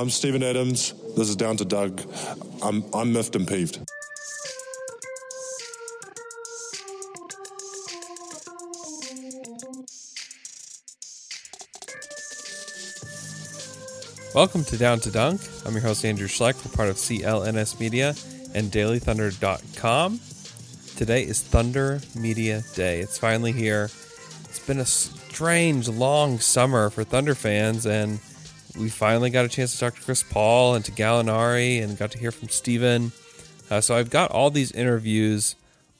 I'm Stephen Adams. This is Down to Dunk. I'm, I'm miffed and peeved. Welcome to Down to Dunk. I'm your host, Andrew Schleck. We're part of CLNS Media and DailyThunder.com. Today is Thunder Media Day. It's finally here. It's been a strange, long summer for Thunder fans, and we finally got a chance to talk to Chris Paul and to Gallinari and got to hear from Steven. Uh, so I've got all these interviews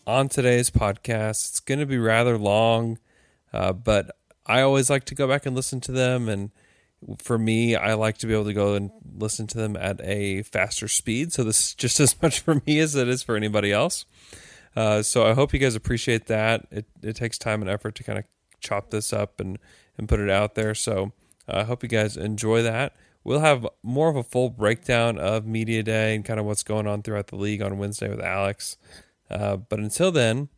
on today's podcast. It's going to be rather long, uh, but I always like to go back and listen to them. And for me, I like to be able to go and listen to them at a faster speed. So this is just as much for me as it is for anybody else. Uh, so I hope you guys appreciate that. It, it takes time and effort to kind of chop this up and, and put it out there. So I hope you guys enjoy that. We'll have more of a full breakdown of Media Day and kind of what's going on throughout the league on Wednesday with Alex. Uh, but until then,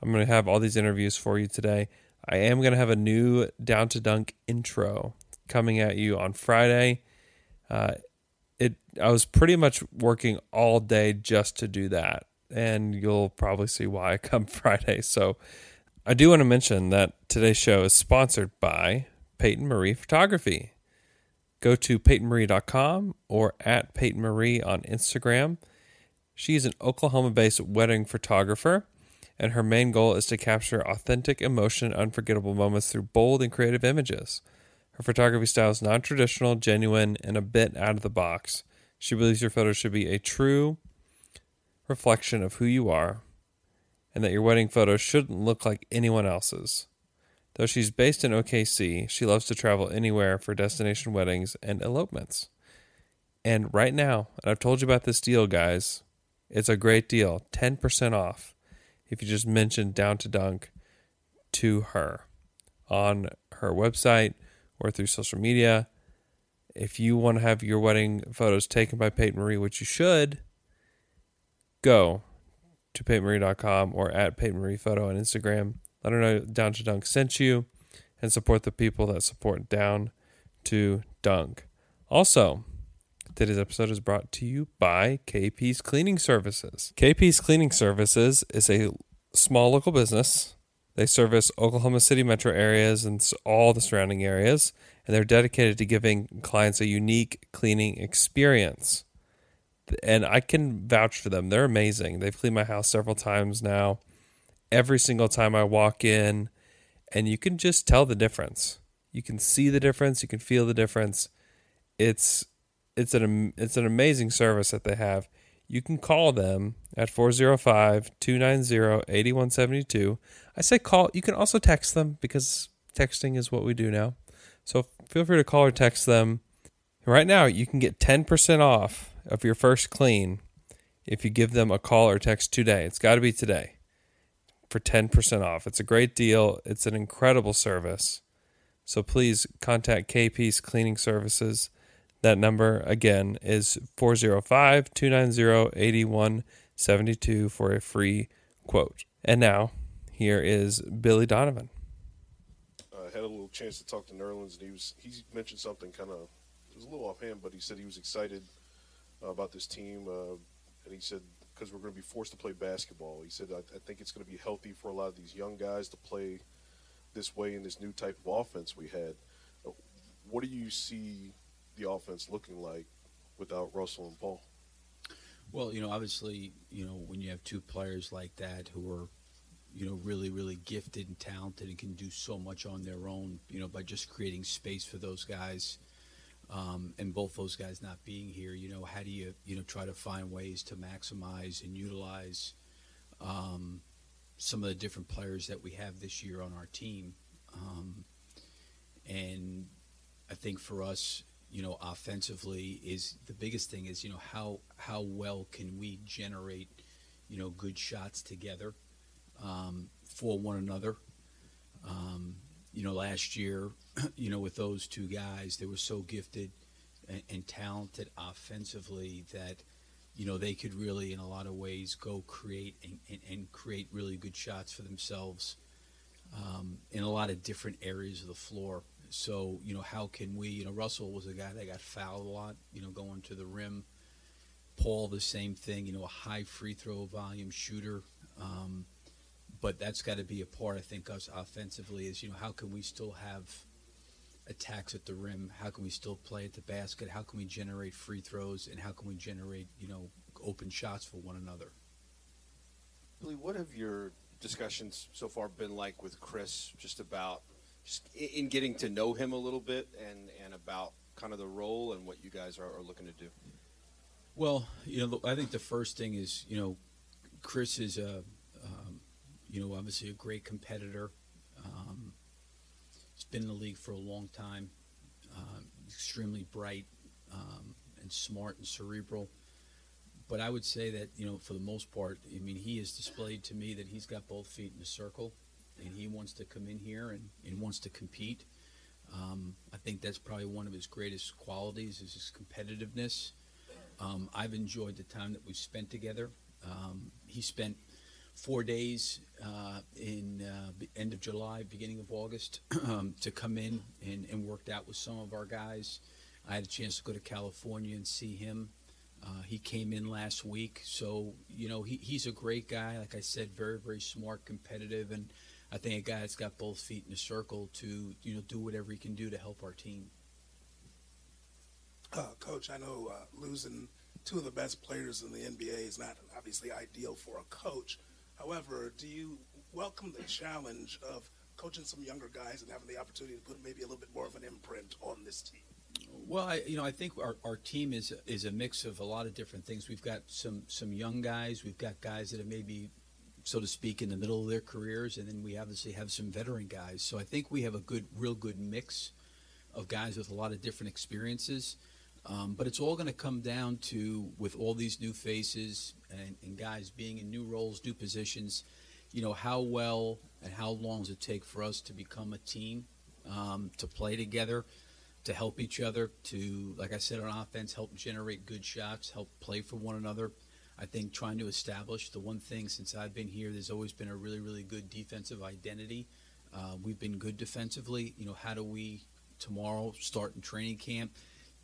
I'm going to have all these interviews for you today. I am going to have a new Down to Dunk intro coming at you on Friday. Uh, it I was pretty much working all day just to do that, and you'll probably see why come Friday. So I do want to mention that today's show is sponsored by Payton Marie Photography. Go to PaytonMarie.com or at Payton Marie on Instagram. She is an Oklahoma based wedding photographer, and her main goal is to capture authentic emotion and unforgettable moments through bold and creative images. Her photography style is non traditional, genuine, and a bit out of the box. She believes your photos should be a true reflection of who you are, and that your wedding photos shouldn't look like anyone else's. Though she's based in OKC, she loves to travel anywhere for destination weddings and elopements. And right now, and I've told you about this deal, guys, it's a great deal 10% off if you just mention Down to Dunk to her on her website or through social media. If you want to have your wedding photos taken by Payton Marie, which you should, go to PaytonMarie.com or at Payton Marie Photo on Instagram let her know Down to Dunk sent you and support the people that support Down to Dunk. Also, today's episode is brought to you by KP's Cleaning Services. KP's Cleaning Services is a small local business. They service Oklahoma City metro areas and all the surrounding areas, and they're dedicated to giving clients a unique cleaning experience. And I can vouch for them. They're amazing. They've cleaned my house several times now every single time I walk in, and you can just tell the difference. You can see the difference. You can feel the difference. It's it's an it's an amazing service that they have. You can call them at 405-290-8172. I say call. You can also text them because texting is what we do now. So feel free to call or text them. Right now, you can get 10% off of your first clean if you give them a call or text today. It's got to be today for 10% off. It's a great deal. It's an incredible service. So please contact KP's Cleaning Services. That number again is 405 290 8172 for a free quote. And now, here is Billy Donovan. I had a little chance to talk to Nerlens, and he was he mentioned something kind of it was a little offhand, but he said he was excited uh, about this team, uh, and he said because we're going to be forced to play basketball. He said, I, I think it's going to be healthy for a lot of these young guys to play this way in this new type of offense we had. Uh, what do you see the offense looking like without Russell and Paul? Well, you know, obviously, you know, when you have two players like that who are, you know, really, really gifted and talented and can do so much on their own, you know, by just creating space for those guys – um, and both those guys not being here, you know, how do you, you know, try to find ways to maximize and utilize um, some of the different players that we have this year on our team? Um, and I think for us, you know, offensively is the biggest thing is, you know, how how well can we generate, you know, good shots together um, for one another. You know, last year, you know, with those two guys, they were so gifted and, and, talented offensively that, you know, they could really, in a lot of ways, go create and, and, and create really good shots for themselves um, in a lot of different areas of the floor. So, you know, how can we, you know, Russell was a guy that got fouled a lot, you know, going to the rim. Paul, the same thing, you know, a high free throw volume shooter. Um, but that's got to be a part, I think, us offensively is, you know, how can we still have attacks at the rim? How can we still play at the basket? How can we generate free throws? And how can we generate, you know, open shots for one another? Billy, what have your discussions so far been like with Chris just about just in getting to know him a little bit and, and about kind of the role and what you guys are, are looking to do? Well, you know, I think the first thing is, you know, Chris is a, you know, obviously a great competitor. Um, he's been in the league for a long time. Um, extremely bright um, and smart and cerebral. But I would say that, you know, for the most part, I mean, he has displayed to me that he's got both feet in the circle, and he wants to come in here and, and wants to compete. Um, I think that's probably one of his greatest qualities is his competitiveness. Um, I've enjoyed the time that we've spent together. Um, he spent four days uh, in uh, the end of July, beginning of August, um, to come in and, and worked out with some of our guys. I had a chance to go to California and see him. Uh, he came in last week, so you know he, he's a great guy. Like I said, very very smart, competitive, and I think a guy that's got both feet in the circle to you know do whatever he can do to help our team. Uh, Coach, I know uh, losing two of the best players in the NBA is not obviously ideal for a coach. However, do you welcome the challenge of coaching some younger guys and having the opportunity to put maybe a little bit more of an imprint on this team? Well, I, you know, I think our, our team is is a mix of a lot of different things. We've got some some young guys. We've got guys that are maybe, so to speak, in the middle of their careers, and then we obviously have some veteran guys. So I think we have a good, real good mix of guys with a lot of different experiences. Um, but it's all going to come down to with all these new faces and, and guys being in new roles, new positions. You know, how well and how long does it take for us to become a team, um, to play together? to help each other, to, like I said, on offense, help generate good shots, help play for one another. I think trying to establish the one thing since I've been here, there's always been a really, really good defensive identity. Uh, we've been good defensively. You know, how do we tomorrow start in training camp?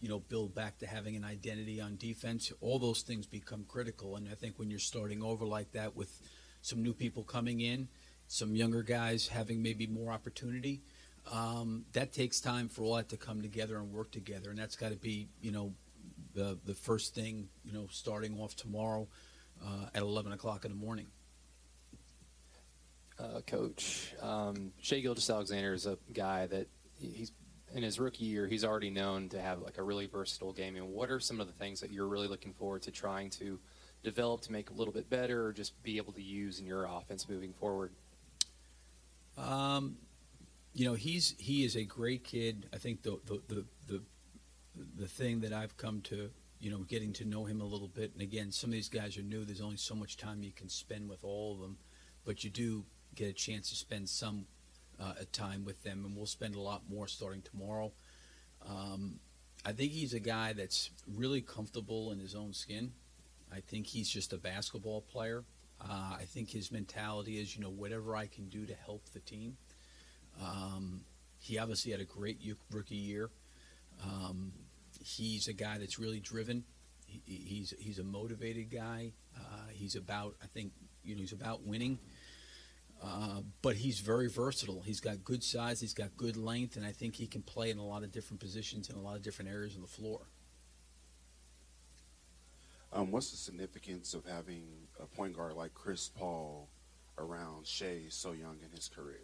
You know, build back to having an identity on defense. All those things become critical, and I think when you're starting over like that with some new people coming in, some younger guys having maybe more opportunity um, that takes time for all that to come together and work together, and that's got to be, you know, the the first thing, you know, starting off tomorrow uh, at 11 o'clock in the morning. uh, coach. Um, Shai Gilgeous-Alexander is a guy that he's in his rookie year. He's already known to have like a really versatile game. And what are some of the things that you're really looking forward to trying to develop to make a little bit better, or just be able to use in your offense moving forward? Um, you know, he's he is a great kid. I think the the the the, the thing that I've come to you know getting to know him a little bit, and again, some of these guys are new. There's only so much time you can spend with all of them, but you do get a chance to spend some uh, time with them, and we'll spend a lot more starting tomorrow. Um, I think he's a guy that's really comfortable in his own skin. I think he's just a basketball player. Uh, I think his mentality is, you know, whatever I can do to help the team. Um, he obviously had a great rookie year. Um, he's a guy that's really driven. He, he's he's a motivated guy. Uh, he's about I think you know he's about winning. Uh, but he's very versatile. He's got good size. He's got good length, and I think he can play in a lot of different positions in a lot of different areas of the floor. Um, what's the significance of having a point guard like Chris Paul around Shai so young in his career?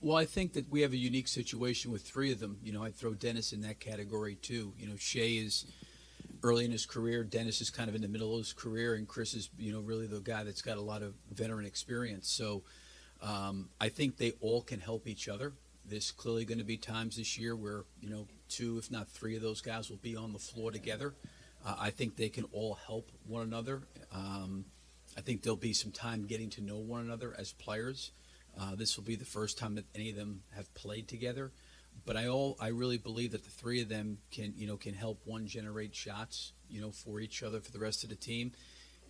Well, I think that we have a unique situation with three of them. You know, I'd throw Dennis in that category too. You know, Shai is early in his career. Dennis is kind of in the middle of his career, and Chris is, you know, really the guy that's got a lot of veteran experience. So um, I think they all can help each other. There's clearly going to be times this year where, you know, two, if not three of those guys will be on the floor together. Uh, I think they can all help one another. Um, I think there'll be some time getting to know one another as players. Uh, this will be the first time that any of them have played together, but I all I really believe that the three of them can you know can help one generate shots you know for each other for the rest of the team,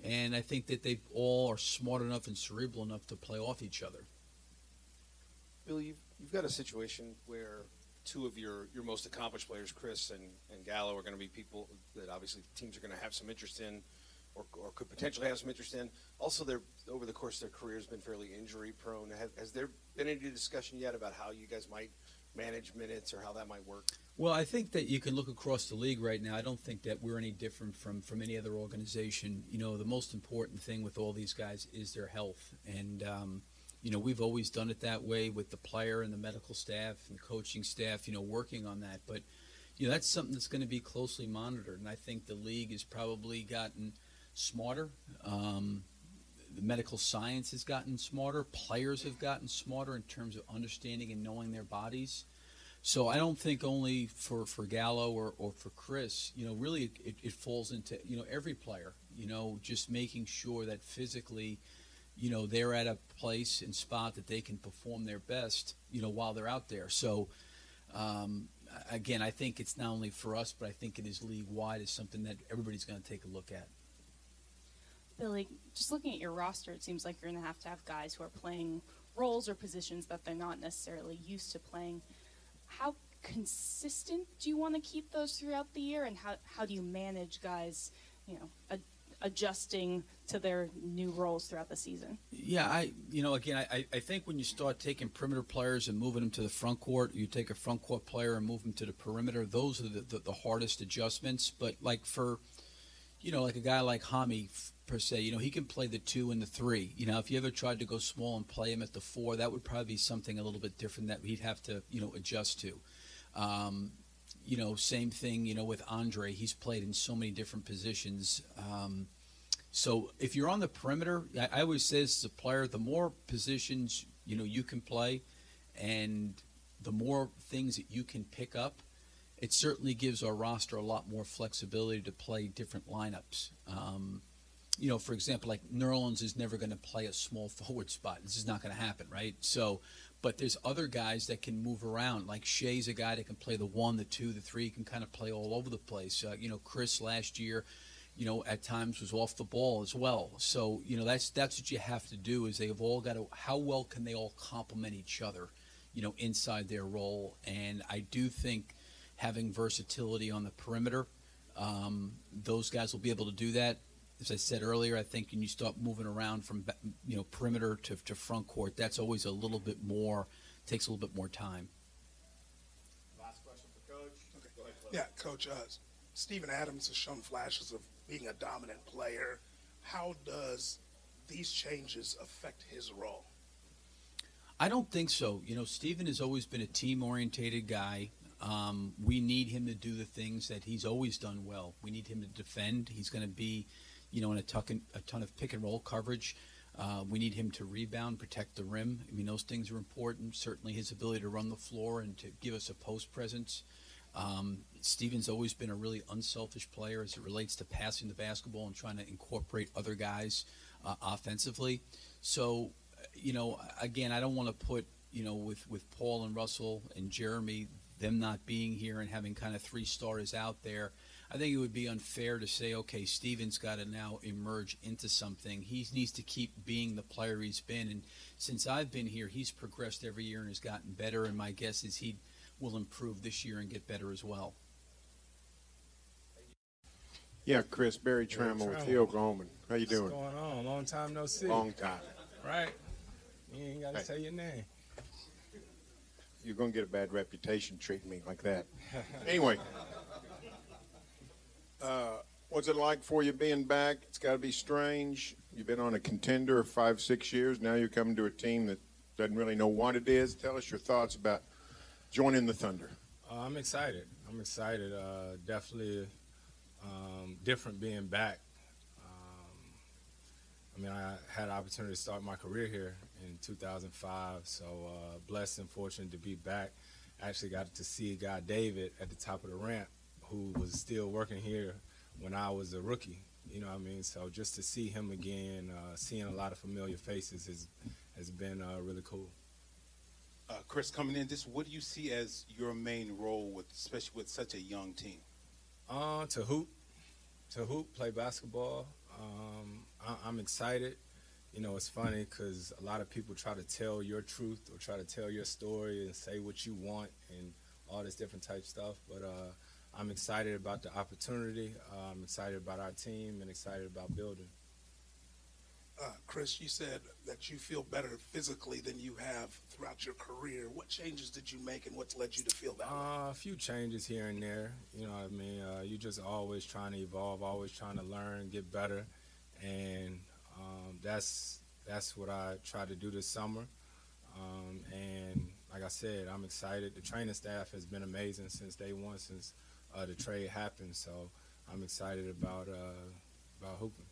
and I think that they all are smart enough and cerebral enough to play off each other. Bill, you've, you've got a situation where two of your, your most accomplished players, Chris and, and Gallo, are going to be people that obviously teams are going to have some interest in, or, or could potentially have some interest in. Also, they're over the course of their careers been fairly injury prone. Has, has there been any discussion yet about how you guys might manage minutes or how that might work? Well, I think that you can look across the league right now. I don't think that we're any different from from any other organization. You know, the most important thing with all these guys is their health, and um, you know we've always done it that way with the player and the medical staff and the coaching staff. You know, working on that, but you know that's something that's going to be closely monitored, and I think the league has probably gotten smarter. Um, the medical science has gotten smarter. Players have gotten smarter in terms of understanding and knowing their bodies. So I don't think only for, for Gallo or, or for Chris, you know, really it, it falls into, you know, every player, you know, just making sure that physically, you know, they're at a place and spot that they can perform their best, you know, while they're out there. So, um, again, I think it's not only for us, but I think it is league wide is something that everybody's going to take a look at. Billy, just looking at your roster, it seems like you're going to have to have guys who are playing roles or positions that they're not necessarily used to playing. How consistent do you want to keep those throughout the year, and how, how do you manage guys, you know, a, adjusting to their new roles throughout the season? Yeah, I you know again I, I think when you start taking perimeter players and moving them to the front court, you take a front court player and move them to the perimeter. Those are the, the, the hardest adjustments. But like for you know like a guy like Hami per se, you know he can play the two and the three. You know if you ever tried to go small and play him at the four, that would probably be something a little bit different that he'd have to you know adjust to. Um, you know, same thing. You know, with Andre, he's played in so many different positions. Um, so if you're on the perimeter, I, I always say as a player, the more positions you know you can play, and the more things that you can pick up, it certainly gives our roster a lot more flexibility to play different lineups. Um, you know, for example, like Nerlens is never going to play a small forward spot. This is not going to happen, right? So, but there's other guys that can move around. Like Shai's a guy that can play the one, the two, the three. Can kind of play all over the place. Uh, you know, Chris last year, you know, at times was off the ball as well. So, you know, that's that's what you have to do. Is they've all got to. How well can they all complement each other? You know, inside their role. And I do think having versatility on the perimeter, um, those guys will be able to do that as I said earlier, I think when you start moving around from you know perimeter to, to front court, that's always a little bit more takes a little bit more time. Last question for Coach. Go ahead, Yeah, Coach. Uh, Stephen Adams has shown flashes of being a dominant player. How does these changes affect his role? I don't think so. You know, Stephen has always been a team orientated guy. Um, we need him to do the things that he's always done well. We need him to defend. He's going to be, you know, in a, tuck and, a ton of pick and roll coverage. Uh, we need him to rebound, protect the rim. I mean, those things are important. Certainly, his ability to run the floor and to give us a post presence. Um, Steven's always been a really unselfish player as it relates to passing the basketball and trying to incorporate other guys uh, offensively. So, you know, again, I don't want to put, you know, with, with Paul and Russell and Jeremy, them not being here and having kind of three stars out there. I think it would be unfair to say, okay, Steven's got to now emerge into something. He needs to keep being the player he's been. And since I've been here, he's progressed every year and has gotten better. And my guess is he will improve this year and get better as well. Yeah, Chris Berry Tramel with Trammell. Hill Groman. How you doing? What's going on? Long time no see. Long time. Right? You ain't got to Hey. say your name. You're gonna get a bad reputation treating me like that. anyway, uh, what's it like for you being back? It's got to be strange. You've been on a contender five, six years. Now you're coming to a team that doesn't really know what it is. Tell us your thoughts about joining the Thunder. Uh, I'm excited. I'm excited. Uh, definitely um, different being back. Um, I mean, I had an opportunity to start my career here in 2005, so uh, blessed and fortunate to be back. Actually, got to see guy, David, at the top of the ramp, who was still working here when I was a rookie. You know what I mean? So just to see him again, uh, seeing a lot of familiar faces has has been uh, really cool. Uh, Chris, coming in, just what do you see as your main role with, especially with such a young team? Uh, to hoop, to hoop, play basketball. Um, I, I'm excited. You know, it's funny because a lot of people try to tell your truth or try to tell your story and say what you want, and all this different type stuff. But uh, I'm excited about the opportunity. Uh, I'm excited about our team and excited about building. Uh, Chris, you said that you feel better physically than you have throughout your career. What changes did you make, and what's led you to feel that way? Uh, a few changes here and there. You know what I mean? Uh, you just always trying to evolve, always trying to learn, get better, and um, that's that's what I try to do this summer. Um, and like I said, I'm excited. The training staff has been amazing since day one, since uh, the trade happened. So I'm excited about uh, about hooping.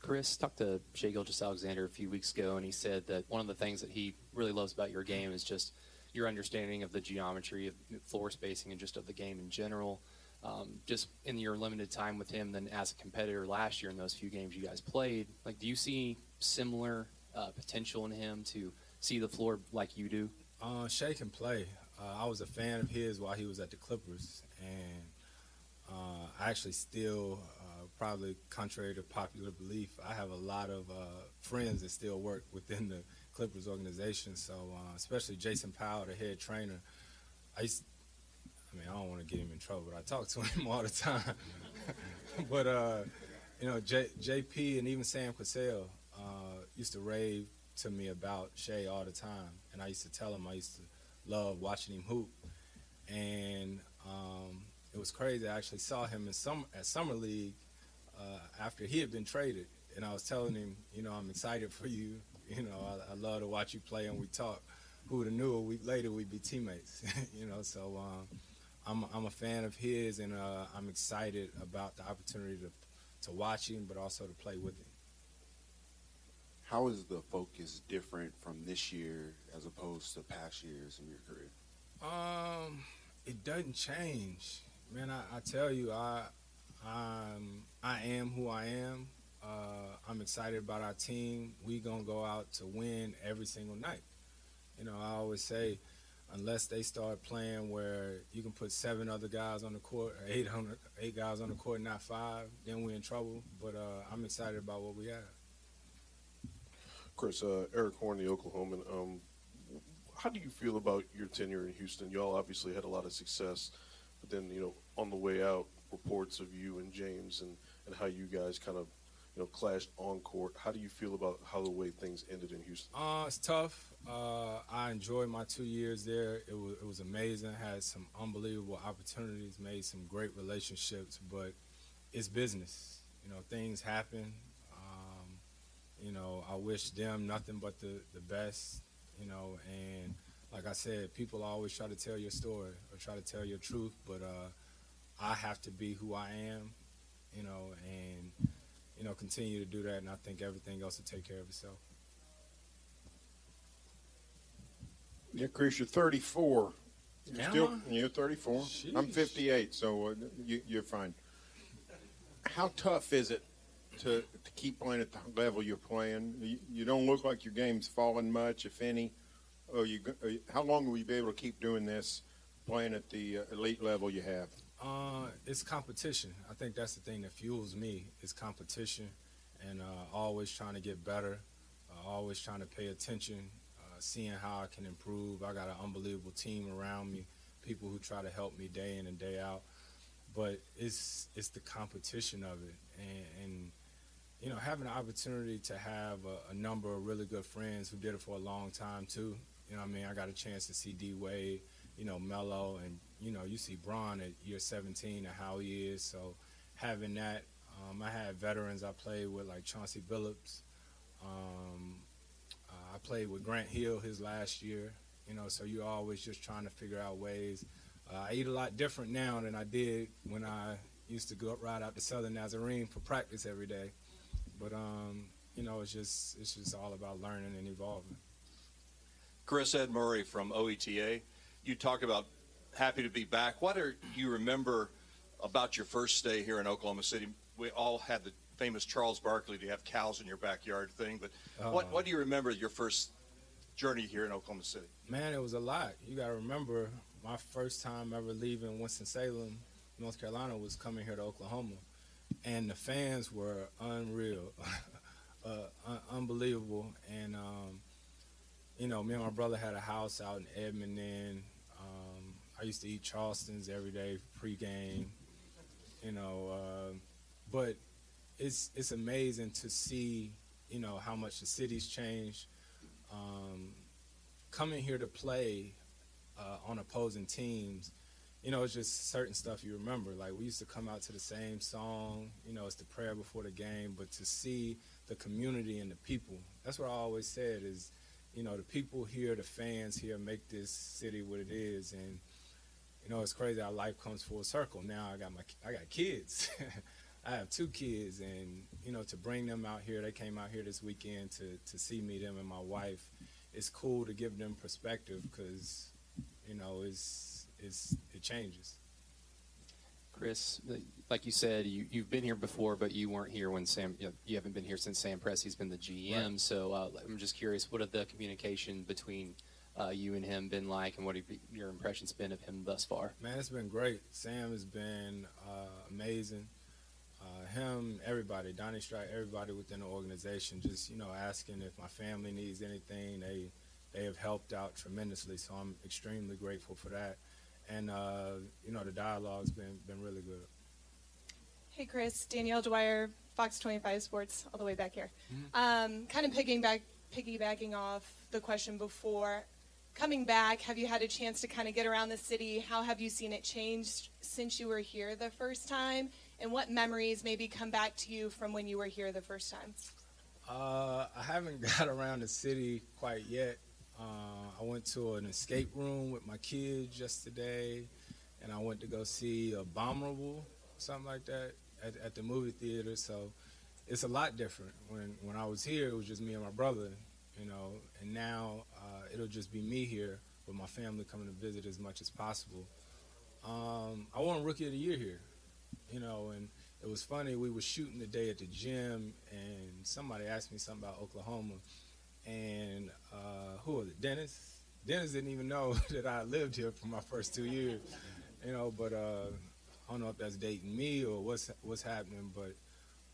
Chris talked to Shai Gilgeous-Alexander a few weeks ago, and he said that one of the things that he really loves about your game is just your understanding of the geometry of floor spacing and just of the game in general. Um, just in your limited time with him, then as a competitor last year in those few games you guys played, like, do you see similar uh, potential in him to see the floor like you do? Uh, Shai can play. Uh, I was a fan of his while he was at the Clippers, and uh, I actually still, uh, probably contrary to popular belief, I have a lot of uh, friends that still work within the Clippers organization. So, uh, especially Jasen Powell, the head trainer, I used. I mean, I don't want to get him in trouble, but I talk to him all the time. but uh, you know, J, JP and even Sam Cassell used to rave to me about Shai all the time, and I used to tell him I used to love watching him hoop, and um, it was crazy. I actually saw him in some at summer league uh, after he had been traded, and I was telling him, you know, I'm excited for you. You know, I, I love to watch you play, and we talk. Who would have knew a week later we'd be teammates? you know, so um, I'm I'm a fan of his, and uh, I'm excited about the opportunity to to watch him, but also to play with him. How is the focus different from this year as opposed to past years in your career? Um, it doesn't change, man. I, I tell you, I, I'm, I am who I am. Uh, I'm excited about our team. We gonna go out to win every single night. You know, I always say, unless they start playing where you can put seven other guys on the court, or eight eight guys on the court, not five, then we're in trouble. But uh, I'm excited about what we have. Chris, uh, Erik Horne, the Oklahoman. Um, how do you feel about your tenure in Houston? Y'all obviously had a lot of success, but then you know on the way out, reports of you and James and, and how you guys kind of you know clashed on court. How do you feel about how the way things ended in Houston? Uh, it's tough. Uh, I enjoyed my two years there. It was it was amazing. Had some unbelievable opportunities. Made some great relationships. But it's business. You know, things happen. You know, I wish them nothing but the the best. You know, and like I said, people always try to tell your story or try to tell your truth, but uh, I have to be who I am. You know, and you know, continue to do that, and I think everything else will take care of itself. Yeah, Chris, you're 34. You're Am still, I? you're 34. I'm 58, so uh, you, you're fine. How tough is it to, to keep playing at the level you're playing? You, you don't look like your game's fallen much, if any. Are you, are you, how long will you be able to keep doing this, playing at the uh, elite level you have? Uh, it's competition. I think that's the thing that fuels me is competition, and uh, always trying to get better, uh, always trying to pay attention, uh, seeing how I can improve. I got an unbelievable team around me, people who try to help me day in and day out. But it's it's the competition of it, and, and you know having the opportunity to have a, a number of really good friends who did it for a long time too. You know, I mean, I got a chance to see D Wade, you know, Melo, and you know, you see Bron at year 17 and how he is. So having that, um, I had veterans I played with like Chauncey Billups. Um, uh, I played with Grant Hill his last year. You know, so you're always just trying to figure out ways. Uh, I eat a lot different now than I did when I used to go ride out to Southern Nazarene for practice every day. Know, it's just it's just all about learning and evolving. Chris Ed Murray from OETA. You talk about happy to be back. What do you remember about your first stay here in Oklahoma City? We all had the famous Charles Barkley, to have cows in your backyard thing, but what, Uh. what do you remember your first journey here in Oklahoma City? Man, it was a lot. You got to remember, my first time ever leaving Winston-Salem, North Carolina, was coming here to Oklahoma, and the fans were unreal, uh, un- unbelievable. And um, you know, me and my brother had a house out in Edmond. Then um, I used to eat Charleston's every day pregame. You know, uh, but it's it's amazing to see you know how much the city's changed. Um, coming here to play uh, on opposing teams, you know, it's just certain stuff you remember. Like we used to come out to the same song. You know, it's the prayer before the game, but to see the community and the people. That's what I always said is, you know, the people here, the fans here make this city what it is. And, you know, it's crazy how life comes full circle. Now I got my, I got kids. I have two kids and, you know, to bring them out here, they came out here this weekend to, to see me, them and my wife. It's cool to give them perspective because, you know, it's, it's, it changes. Chris, like you said, you, you've been here before, but you weren't here when Sam. You, know, you haven't been here since Sam Presti's been the GM. Right. So uh, I'm just curious, what have the communication between uh, you and him been like, and what have your impressions been of him thus far? Man, it's been great. Sam has been uh, amazing. Uh, him, everybody, Donnie Strack, everybody within the organization, just you know, asking if my family needs anything. They they have helped out tremendously, so I'm extremely grateful for that. And uh, you know, the dialogue's been been really good. Hey, Chris. Danielle Dwyer, Fox 25 Sports, all the way back here. Um, kind of piggyback, piggybacking off the question before. Coming back, have you had a chance to kind of get around the city? How have you seen it change since you were here the first time? And what memories maybe come back to you from when you were here the first time? Uh, I haven't got around the city quite yet. Uh, I went to an escape room with my kids yesterday, and I went to go see Abominable, something like that, at, at the movie theater. So it's a lot different. When when I was here, it was just me and my brother, you know, and now uh, it'll just be me here with my family coming to visit as much as possible. Um, I won Rookie of the Year here, you know, and it was funny. We were shooting the day at the gym, and somebody asked me something about Oklahoma, and uh, who was it? Dennis. Dennis didn't even know that I lived here for my first two years, you know. But uh, I don't know if that's dating me or what's what's happening, but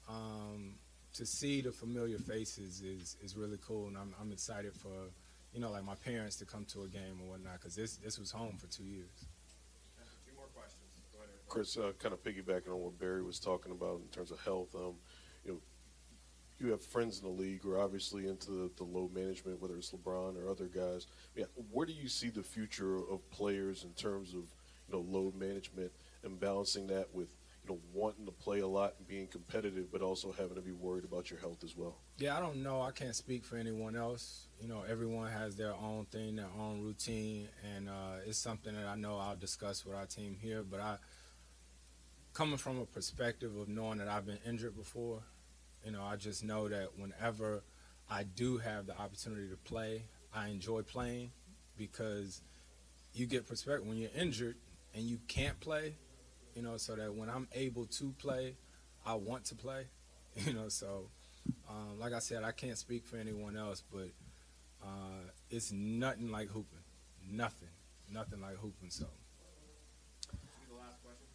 um, to see the familiar faces is is really cool, and I'm I'm excited for you know like my parents to come to a game or whatnot because this this was home for two years. Chris, uh, kind of piggybacking on what Berry was talking about in terms of health, um, you know, you have friends in the league who are obviously into the, the load management, whether it's LeBron or other guys. Yeah, where do you see the future of players in terms of you know load management and balancing that with you know wanting to play a lot and being competitive, but also having to be worried about your health as well? Yeah, I don't know. I can't speak for anyone else. You know, everyone has their own thing, their own routine, and uh, it's something that I know I'll discuss with our team here. But I, coming from a perspective of knowing that I've been injured before, you know, I just know that whenever I do have the opportunity to play, I enjoy playing because you get perspective when you're injured and you can't play, you know, so that when I'm able to play, I want to play, you know, so um, like I said, I can't speak for anyone else, but uh, it's nothing like hooping. Nothing. Nothing like hooping, so.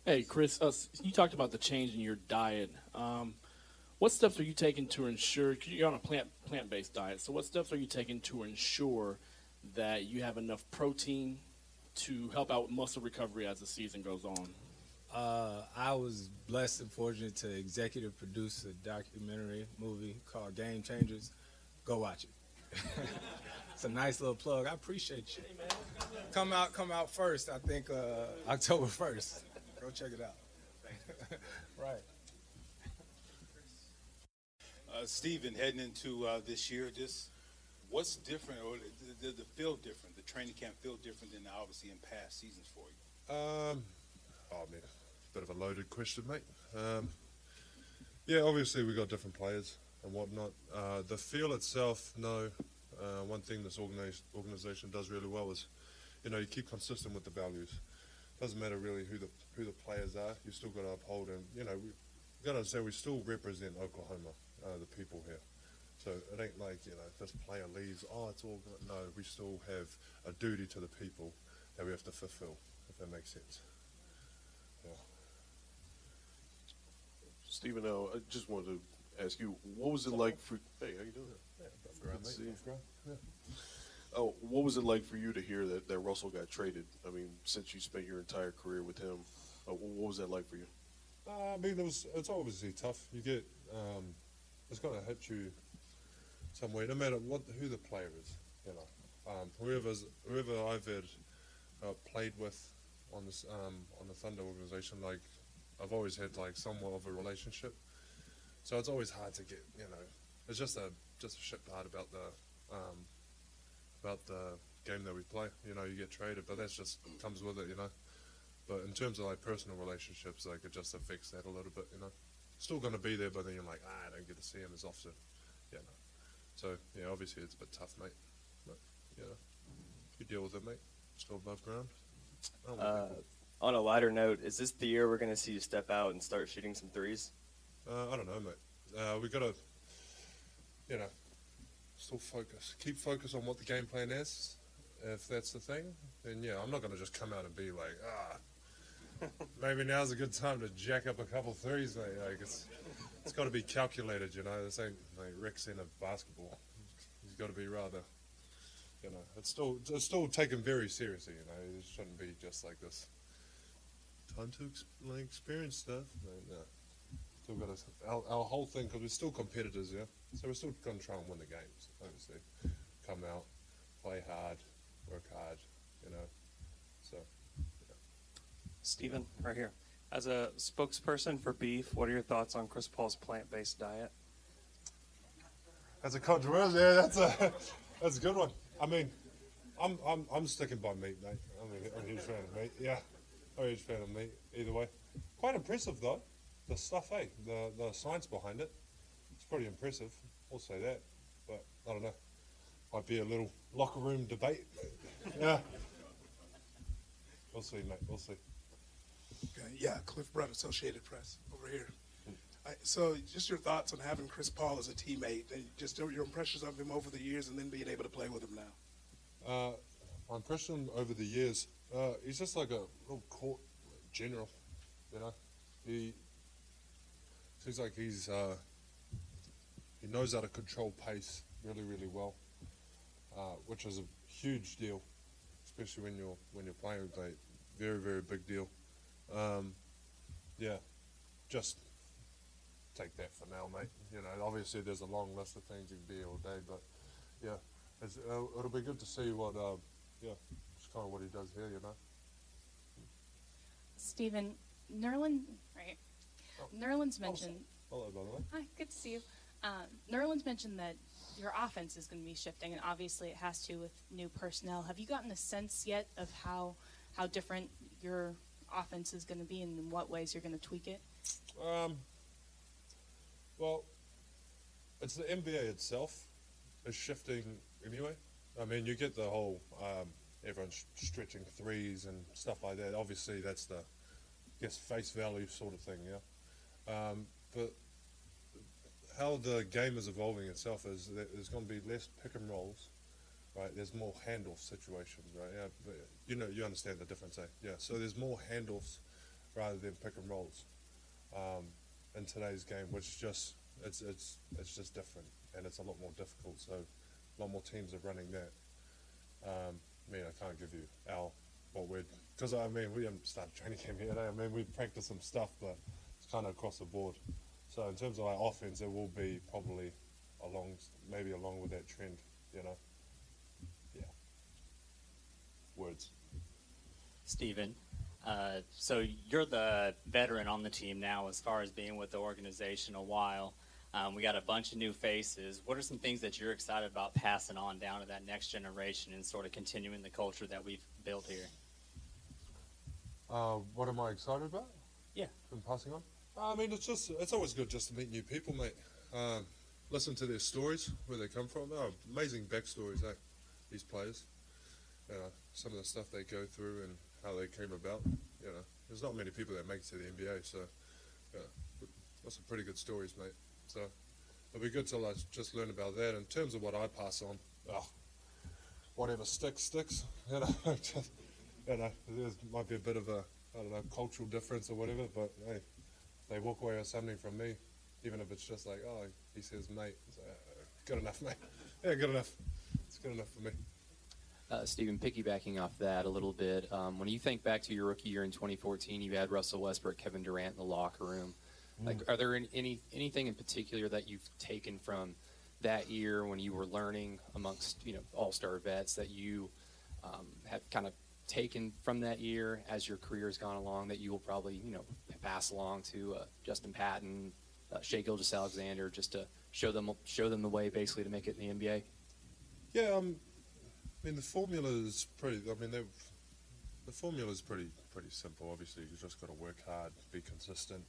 Hey, Chris, uh, you talked about the change in your diet. Um, what steps are you taking to ensure you're on a plant plant based diet? So, what steps are you taking to ensure that you have enough protein to help out with muscle recovery as the season goes on? Uh, I was blessed and fortunate to executive produce a documentary movie called Game Changers. Go watch it. it's a nice little plug. I appreciate you. Come out, come out first. I think uh, October first. Go check it out. right. Uh, Steven, heading into uh, this year, just what's different, or does the feel different? The training camp feel different than obviously in past seasons for you? Um, oh man, bit of a loaded question, mate. Um, yeah, obviously we got different players and whatnot. Uh, the feel itself, no. Uh, one thing this organization organization does really well is, you know, you keep consistent with the values. Doesn't matter really who the who the players are. You still got to uphold and you know we got to say we still represent Oklahoma, uh, the people here. So it ain't like you know this player leaves. Oh, it's all good. no. We still have a duty to the people that we have to fulfill. If that makes sense. Yeah. Stephen, I just wanted to ask you, what was it like for? Hey, how you doing? Yeah, Good to see you. Oh, what was it like for you to hear that, that Russell got traded? I mean, since you spent your entire career with him, uh, wh- what was that like for you? Uh, I mean, it was, it's obviously tough. You get, um, it's going to hit you somewhere, no matter what who the player is. You know, um, whoever's whoever I've had uh, played with on this um, on the Thunder organization, like I've always had like somewhat of a relationship. So it's always hard to get. You know, it's just a just a shit part about the um, about the game that we play. You know, you get traded, but that's just comes with it. You know. But in terms of like personal relationships, like it just affects that a little bit, you know. Still going to be there, but then you're like, ah, I don't get to see him as often, you know. So yeah, obviously it's a bit tough, mate. But you know, you deal with it, mate. Still above ground. Uh, on a lighter note, is this the year we're going to see you step out and start shooting some threes? uh, I don't know, mate. Uh, we got to, you know, still focus. Keep focus on what the game plan is. If that's the thing, then yeah, I'm not going to just come out and be like, ah, maybe now's a good time to jack up a couple threes. Like it's, it's got to be calculated, you know. This ain't like Rick's in a basketball. He's got to be rather, you know, it's still it's still taken very seriously, you know. It shouldn't be just like this. Time to ex- like experience stuff. No, no. Still got our, our whole thing because we're still competitors, yeah. So we're still going to try and win the games. Obviously, come out, play hard, work hard, you know. Stephen, right here. As a spokesperson for beef, what are your thoughts on Chris Paul's plant-based diet? That's a controversial. Yeah, that's a that's a good one. I mean, I'm I'm I'm sticking by meat, mate. I'm a, I'm a huge fan of meat. Yeah, I'm a huge fan of meat. Either way, quite impressive though. The stuff, eh? The the science behind it. It's pretty impressive. I'll say that. But I don't know. Might be a little locker room debate. yeah. We'll see, mate. We'll see. Okay, yeah, Cliff Brunt, Associated Press, over here. I, so, just your thoughts on having Chris Paul as a teammate, and just your impressions of him over the years, and then being able to play with him now. Uh, my impression over the years, uh, he's just like a little court general, you know. He seems like he's uh, he knows how to control pace really, really well, uh, which is a huge deal, especially when you're when you're playing with like very, very big deal. Um, yeah, just take that for now, mate. You know, obviously there's a long list of things you can be all day, but yeah, it's, uh, it'll be good to see what, uh, yeah, just kind of what he does here, you know. Stephen, Nerlin, right? Nerlens mentioned. Hello, by the way. Hi, good to see you. Um, Nerlens mentioned that your offense is going to be shifting, and obviously it has to with new personnel. Have you gotten a sense yet of how how different your offense is going to be, and in what ways you're going to tweak it? Um, well, it's the NBA itself is shifting anyway. I mean, you get the whole um, everyone's stretching threes and stuff like that. Obviously, that's the I guess face value sort of thing, yeah. Um, but how the game is evolving itself is that there's going to be less pick and rolls, right? There's more handoff situations, right? Yeah, you know, you understand the difference, eh? Yeah. So there's more handoffs rather than pick and rolls um, in today's game, which just it's it's it's just different and it's a lot more difficult. So a lot more teams are running that. Um, I mean, I can't give you our what we're because I mean we haven't started training camp yet. eh? I mean we practiced some stuff, but it's kind of across the board. So in terms of our offense, it will be probably along maybe along with that trend, you know. Yeah. Words. Steven, uh, so you're the veteran on the team now as far as being with the organization a while. Um, we got a bunch of new faces. What are some things that you're excited about passing on down to that next generation and sort of continuing the culture that we've built here? Uh, what am I excited about? Yeah. And passing on? I mean, it's just, it's always good just to meet new people, mate. Um, listen to their stories, where they come from. Oh, amazing backstories, eh? These players. Know, some of the stuff they go through and how they came about. You know, there's not many people that make it to the NBA, so, yeah, that's some pretty good stories, mate. So, it'll be good to like, just learn about that. In terms of what I pass on, oh, whatever sticks, sticks. You know, just, you know, there might be a bit of a, I don't know, cultural difference or whatever, but hey, they walk away with something from me, even if it's just like, oh, he says mate. Like, uh, good enough, mate. Yeah, good enough. It's good enough for me. Uh, Stephen, piggybacking off that a little bit, um, when you think back to your rookie year in 2014, you had Russell Westbrook, Kevin Durant in the locker room. Like, Mm. are there any, any anything in particular that you've taken from that year when you were learning amongst you know all star vets that you um, have kind of taken from that year as your career has gone along that you will probably you know pass along to uh, Justin Patton, uh, Shai Gilgeous-Alexander, just to show them show them the way basically to make it in the NBA. Yeah, um, I mean the formula is pretty. I mean, the formula is pretty pretty simple. Obviously, you just got to work hard, be consistent.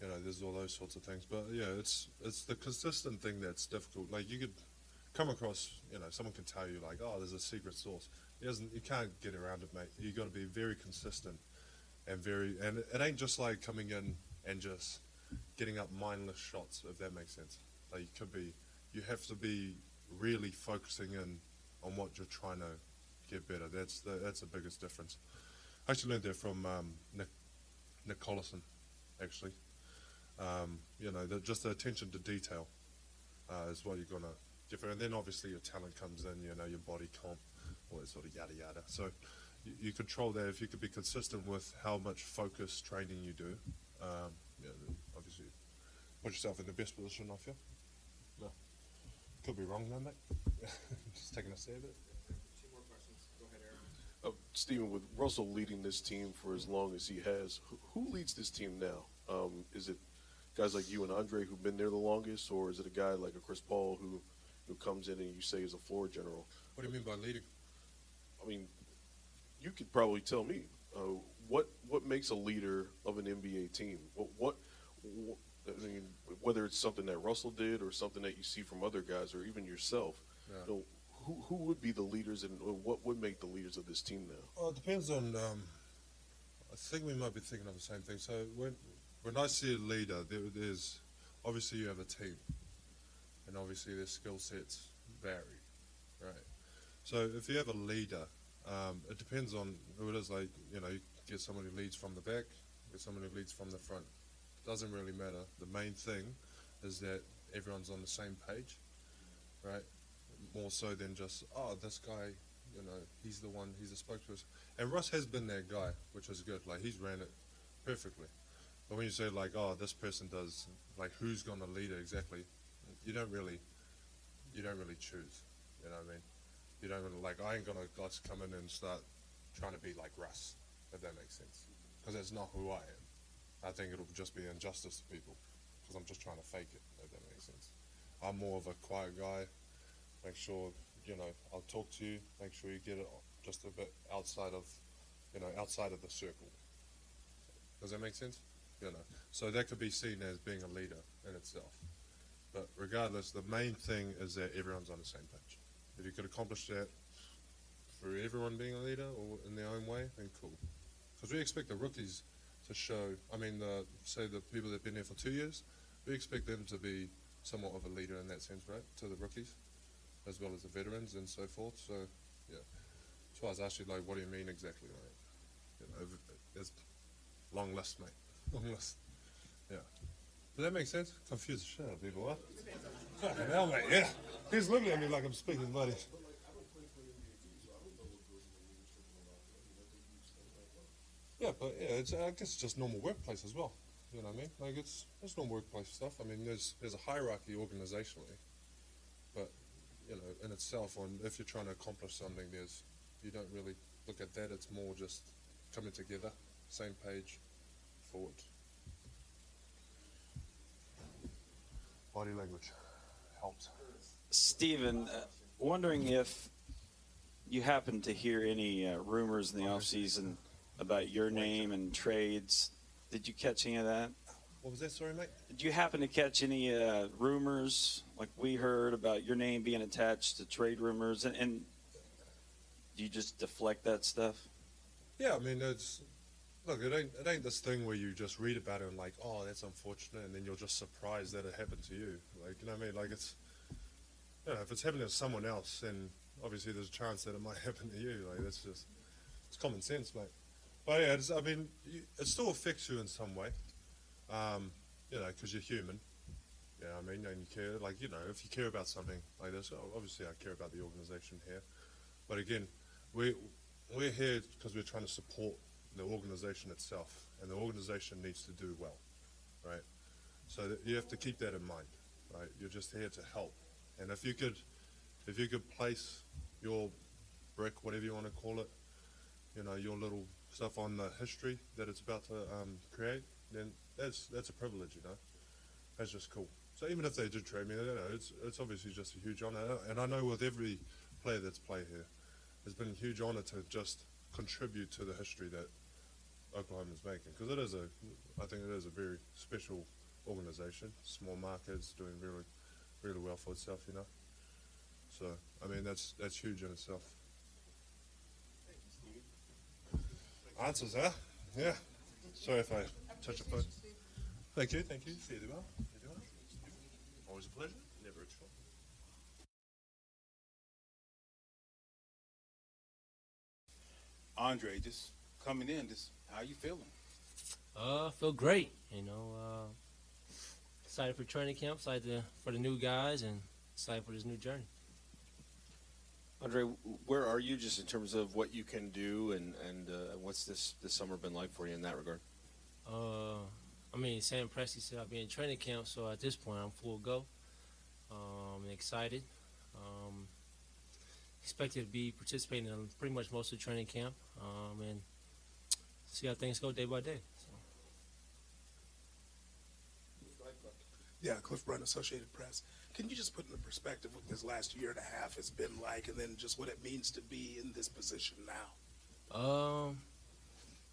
You know, there's all those sorts of things. But yeah, it's it's the consistent thing that's difficult. Like you could come across, you know, someone can tell you like, oh, there's a secret. It doesn't. You can't get around it, mate. You got to be very consistent and very. And it ain't just like coming in and just getting up mindless shots. If that makes sense. Like you could be. You have to be really focusing in on what you're trying to get better. That's the that's the biggest difference. I actually learned that from um, Nick Collison, actually. Um, you know, the, just the attention to detail uh, is what you're gonna get. And then obviously your talent comes in. You know, your body comp, all that sort of yada yada. So you, you control that if you could be consistent with how much focus training you do. Um, obviously put yourself in the best position. I feel. No. Could be wrong, though, mate. Just taking a stab at it. Two more questions. Go ahead, Uh, Stephen, with Russell leading this team for as long as he has, who, who leads this team now? Um, is it guys like you and Andre who've been there the longest, or is it a guy like a Chris Paul who who comes in and you say is a floor general? What do you mean by leading? I mean, you could probably tell me uh, what what makes a leader of an NBA team. What, what, what I mean, whether it's something that Russell did or something that you see from other guys or even yourself. Yeah. You know, who who would be the leaders and what would make the leaders of this team now? Well, it depends on. Um, I think we might be thinking of the same thing. So when when I see a leader, there, there's obviously you have a team, and obviously their skill sets vary, right? So if you have a leader, um, it depends on who it is. Like you know, you get someone who leads from the back, get someone who leads from the front. Doesn't really matter. The main thing is that everyone's on the same page, right? More so than just oh, this guy, you know, he's the one, he's the spokesperson. And Russ has been that guy, which is good. Like he's ran it perfectly. But when you say like, oh, this person does, like, who's going to lead it exactly? You don't really, you don't really choose. You know what I mean? You don't really like. I ain't gonna just come in and start trying to be like Russ, if that makes sense, because that's not who I am. I think it'll just be injustice to people, because I'm just trying to fake it, if that makes sense. I'm more of a quiet guy. Make sure you know I'll talk to you. Make sure you get it just a bit outside of, you know, outside of the circle. Does that make sense? You know, so that could be seen as being a leader in itself. But regardless, the main thing is that everyone's on the same page. If you could accomplish that for everyone being a leader or in their own way, then cool. Because we expect the rookies to show. I mean, the, say the people that've been there for two years, we expect them to be somewhat of a leader in that sense, right? To the rookies, as well as the veterans and so forth. So, yeah. Why I was asking, like, what do you mean exactly, like, you know, there's long list, mate, long list. Yeah. Does that make sense? Confuse the shit out of people, what? Fucking hell, mate, yeah. He's looking at me like I'm speaking bloody. Yeah, but yeah, it's, I guess it's just normal workplace as well. You know what I mean? Like it's it's normal workplace stuff. I mean, there's there's a hierarchy organizationally, but you know, in itself, on if you're trying to accomplish something, there's you don't really look at that. It's more just coming together, same page, forward. Body language helps. Stephen, uh, wondering if you happen to hear any uh, rumors in the offseason about your name and trades. Did you catch any of that? What was that, sorry, mate? Did you happen to catch any uh, rumors like we heard about your name being attached to trade rumors? And, and do you just deflect that stuff? Yeah, I mean, it's look, it ain't it ain't this thing where you just read about it and like, oh, that's unfortunate, and then you're just surprised that it happened to you. Like, you know what I mean? Like, it's you know, if it's happening to someone else, then obviously there's a chance that it might happen to you. Like, that's just it's common sense, mate. But yeah, I mean, it still affects you in some way, um, you know, because you're human. Yeah, I mean, and you care, like, you know, if you care about something like this, obviously I care about the organization here. But again, we we're here because we're trying to support the organization itself, and the organization needs to do well, right? So you have to keep that in mind, right? You're just here to help, and if you could, if you could place your brick, whatever you want to call it, you know, your little stuff on the history that it's about to um, create, then that's that's a privilege, you know. That's just cool. So even if they did trade me, don't know, it's it's obviously just a huge honor, and I know with every player that's played here, it's been a huge honor to just contribute to the history that Oklahoma's making because it is a, I think it is a very special organization. Small markets doing really, really well for itself, you know. So I mean that's that's huge in itself. Answers, huh? Yeah. Sorry if I touch a phone. Thank you, thank you. Fais du mal. Fais du. Always a pleasure. Never a chore. Andre, just coming in, just how you feeling? Uh, feel great. You know, uh, excited for training camp, excited to, for the new guys, and excited for this new journey. Andre, where are you just in terms of what you can do, and and uh, what's this this summer been like for you in that regard? Uh, I mean, Sam Presti said I'll be in training camp, so at this point I'm full go. Um, excited. Um, expected to be participating in pretty much most of the training camp, um, and see how things go day by day. So. Yeah, Cliff Brunt, Associated Press. Can you just put into perspective what this last year and a half has been like, and then just what it means to be in this position now? Um,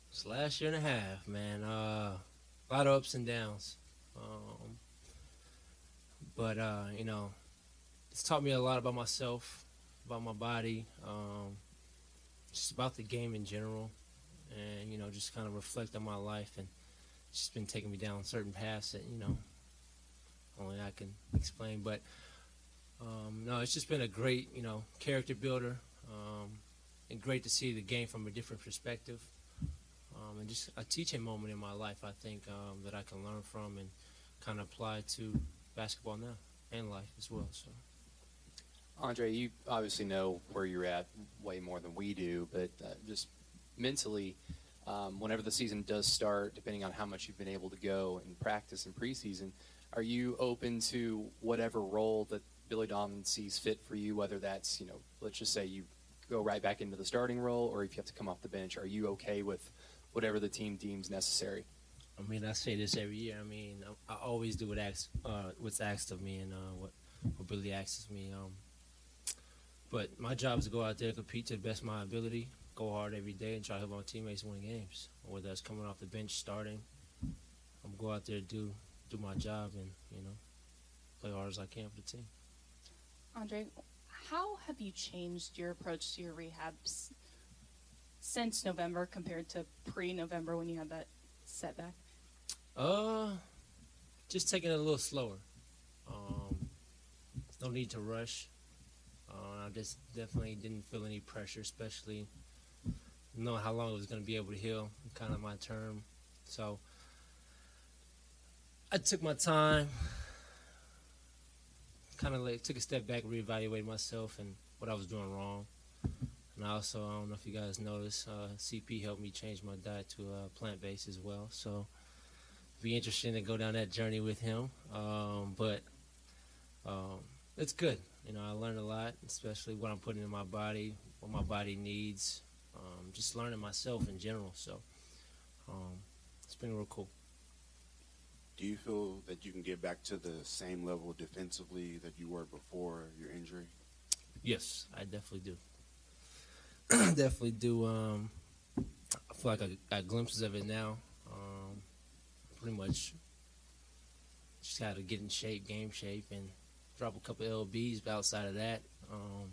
this last year and a half, man. Uh, a lot of ups and downs. Um, but uh, you know, it's taught me a lot about myself, about my body, um, just about the game in general, and you know, just kind of reflect on my life and just been taking me down certain paths that you know only I can explain. But um, no, it's just been a great you know character builder, um, and great to see the game from a different perspective um, and just a teaching moment in my life, I think, um, that I can learn from and kind of apply to basketball now and life as well. So, Andre, you obviously know where you're at way more than we do, but uh, just mentally, um, whenever the season does start, depending on how much you've been able to go and practice and preseason, are you open to whatever role that Billy Donovan sees fit for you? Whether that's you know, let's just say you go right back into the starting role, or if you have to come off the bench, are you okay with whatever the team deems necessary? I mean, I say this every year. I mean, I, I always do what uh, what's asked of me and uh, what, what Billy asks of me. Um, but my job is to go out there, compete to the best of my ability, go hard every day, and try to help my teammates win games. Whether that's coming off the bench, starting, I'm go out there do do my job and you know play hard as I can for the team. Andre, how have you changed your approach to your rehabs since November compared to pre-November when you had that setback? Uh, just taking it a little slower. Um, no need to rush. Uh, I just definitely didn't feel any pressure, especially knowing how long it was going to be able to heal. Kind of my term, so I took my time. Kind of like took a step back, reevaluated myself and what I was doing wrong. And also, I don't know if you guys noticed, uh, CP helped me change my diet to uh, plant based as well. So, be interesting to go down that journey with him. Um, but um, it's good. You know, I learned a lot, especially what I'm putting in my body, what my body needs, um, just learning myself in general. So, um, it's been real cool. Do you feel that you can get back to the same level defensively that you were before your injury? Yes, I definitely do. definitely do. Um, I feel like I got glimpses of it now. Um, pretty much just got to get in shape, game shape, and drop a couple lbs. But outside of that, um,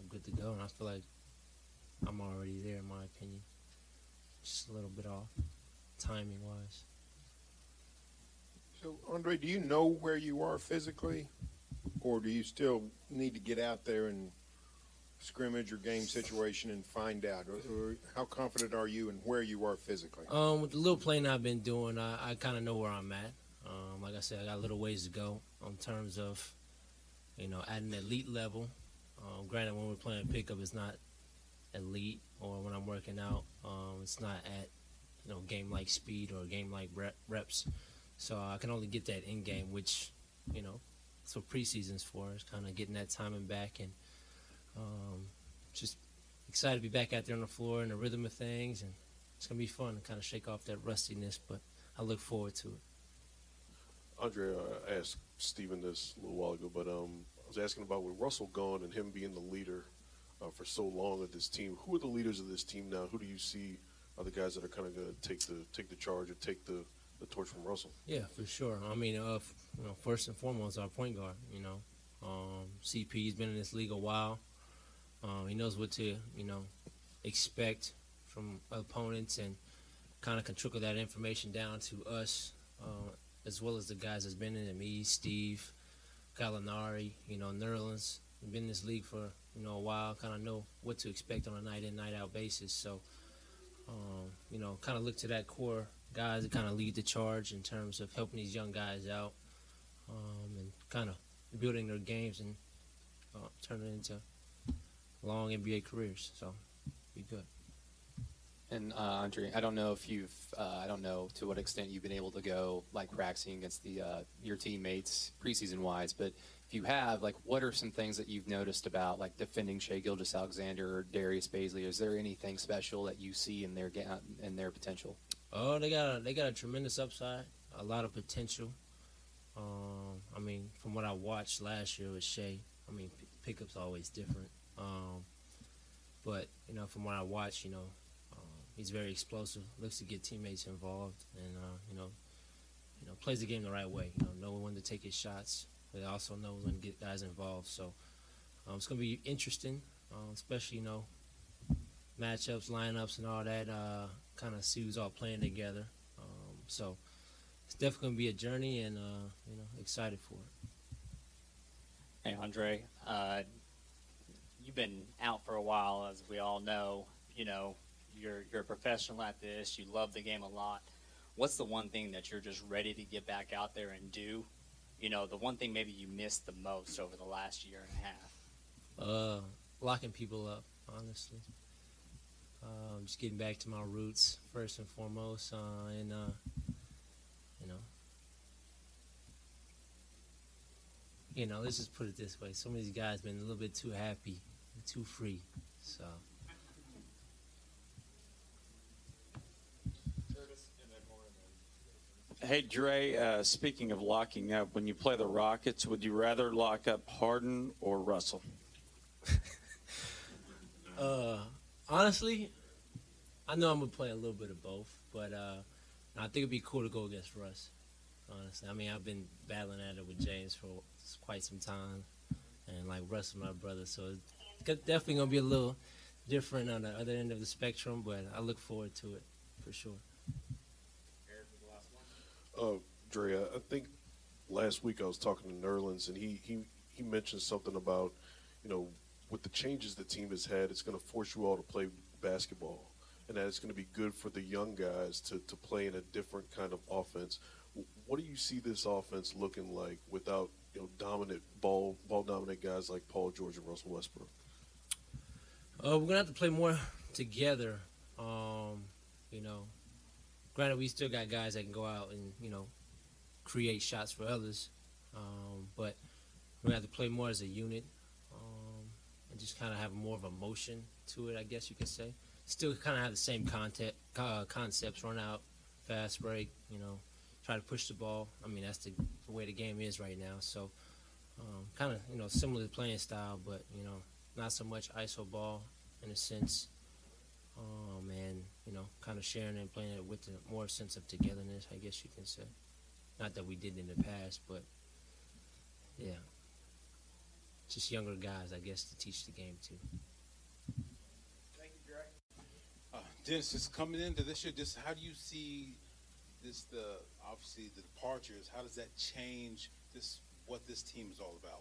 I'm good to go, and I feel like I'm already there, in my opinion. Just a little bit off, timing wise. So, Andre, do you know where you are physically, or do you still need to get out there and scrimmage or game situation and find out? Or, or how confident are you in where you are physically? Um, with the little playing I've been doing, I, I kind of know where I'm at. Um, like I said, I got a little ways to go in terms of, you know, at an elite level. Um, granted, when we're playing pickup, it's not elite or when I'm working out. Um, it's not at you know game like speed or game like rep, reps. So I can only get that in game, which you know that's what preseason's for. Is kind of getting that timing back and um, just excited to be back out there on the floor in the rhythm of things, and it's gonna be fun to kind of shake off that rustiness. But I look forward to it. Andre, uh, I asked Stephen this a little while ago, but um, I was asking about with Russell gone and him being the leader uh, for so long of this team. Who are the leaders of this team now? Who do you see are the guys that are kind of going to take the take the charge or take the, the torch from Russell? Yeah, for sure. I mean, uh, f- you know, first and foremost, our point guard. You know, um, CP's been in this league a while. Um, he knows what to you know expect from opponents and kind of can trickle that information down to us, uh, as well as the guys that's been in it. Me, Steve, Gallinari, you know, Nerlens. Been in this league for you know a while. Kind of know what to expect on a night in, night out basis. So, um, you know, kind of look to that core guys that kind of lead the charge in terms of helping these young guys out um, and kind of building their games and uh, turning into long NBA careers. So, be good. And uh, Andre, I don't know if you've, uh, I don't know to what extent you've been able to go like practicing against the uh, your teammates preseason wise, but if you have, like, what are some things that you've noticed about like defending Shai Gilgeous-Alexander or Darius Bazley? Is there anything special that you see in their in their potential? Oh, they got a, they got a tremendous upside, a lot of potential. Um, I mean, from what I watched last year with Shai, I mean, p- pickup's always different. Um, but you know, from what I watched, you know, um, he's very explosive. Looks to get teammates involved, and uh, you know, you know, plays the game the right way. You know, know when to take his shots, but also knows when to get guys involved. So um, it's gonna be interesting, uh, especially you know, matchups, lineups, and all that. Uh, kind of see who's all playing together. Um, so it's definitely gonna be a journey, and uh, you know, excited for it. Hey, Andre, uh, you've been out for a while, as we all know. You know, you're you're a professional at this. You love the game a lot. What's the one thing that you're just ready to get back out there and do? You know, the one thing maybe you missed the most over the last year and a half. Uh, locking people up, honestly. Um, just getting back to my roots first and foremost, uh, and uh, you know, you know, let's just put it this way: some of these guys been a little bit too happy, too free. So Hey, Dre, uh, speaking of locking up, when you play the Rockets, would you rather lock up Harden or Russell? Uh, honestly, I know I'm gonna play a little bit of both, but uh, I think it'd be cool to go against Russ. Honestly, I mean I've been battling at it with James for quite some time, and like Russ is my brother, so it's definitely gonna be a little different on the other end of the spectrum. But I look forward to it for sure. Uh, Dre, I think last week I was talking to Nerlens, and he, he, he mentioned something about, you know, with the changes the team has had, it's going to force you all to play basketball, and that it's going to be good for the young guys to, to play in a different kind of offense. What do you see this offense looking like without you know dominant ball ball dominant guys like Paul George and Russell Westbrook? Uh, we're gonna have to play more together. Um, you know, granted, we still got guys that can go out and you know create shots for others, um, but we have to play more as a unit just kind of have more of a motion to it. I guess you could say. Still, kind of have the same content uh, concepts. Run out, fast break. You know, try to push the ball. I mean, that's the, the way the game is right now. So, um, kind of you know similar to playing style, but you know not so much ISO ball in a sense. Um, and you know, kind of sharing and playing it with more sense of togetherness, I guess you can say. Not that we did in the past, but yeah, just younger guys, I guess, to teach the game to. Thank you, Greg. Uh, Dennis, just coming into this year, just how do you see this? The obviously the departures. How does that change this? What this team is all about?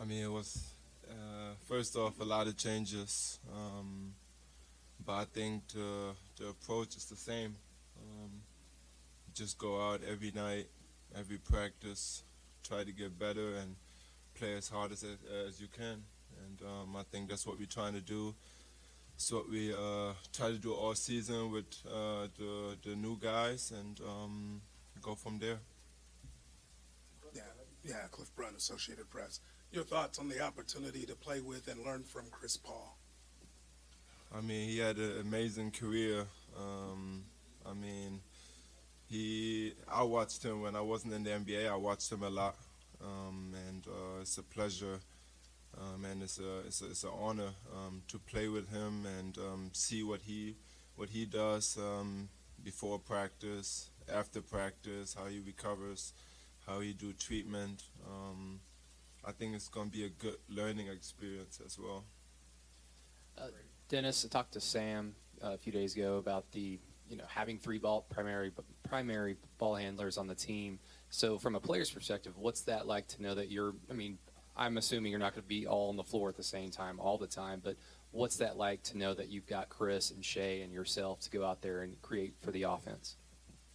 I mean, it was uh, first off a lot of changes, um, but I think the the approach is the same. Um, just go out every night, every practice, try to get better and play as hard as as you can. and um, I think that's what we're trying to do. It's what we uh, try to do all season with uh, the the new guys, and um, go from there. Yeah, yeah, Cliff Brunt, Associated Press. Your thoughts on the opportunity to play with and learn from Chris Paul? I mean, he had an amazing career. Um, I mean, he. I watched him when I wasn't in the NBA. I watched him a lot, um, and uh, it's a pleasure, um, and it's a it's, a, it's an honor um, to play with him and um, see what he what he does um, before practice, after practice, how he recovers, how he do treatment. I think it's going to be a good learning experience as well. Uh, Dennis, I talked to Sam uh, a few days ago about the you know having three ball primary primary ball handlers on the team. So from a player's perspective, what's that like to know that you're? I mean, I'm assuming you're not going to be all on the floor at the same time all the time, but what's that like to know that you've got Chris and Shai and yourself to go out there and create for the offense?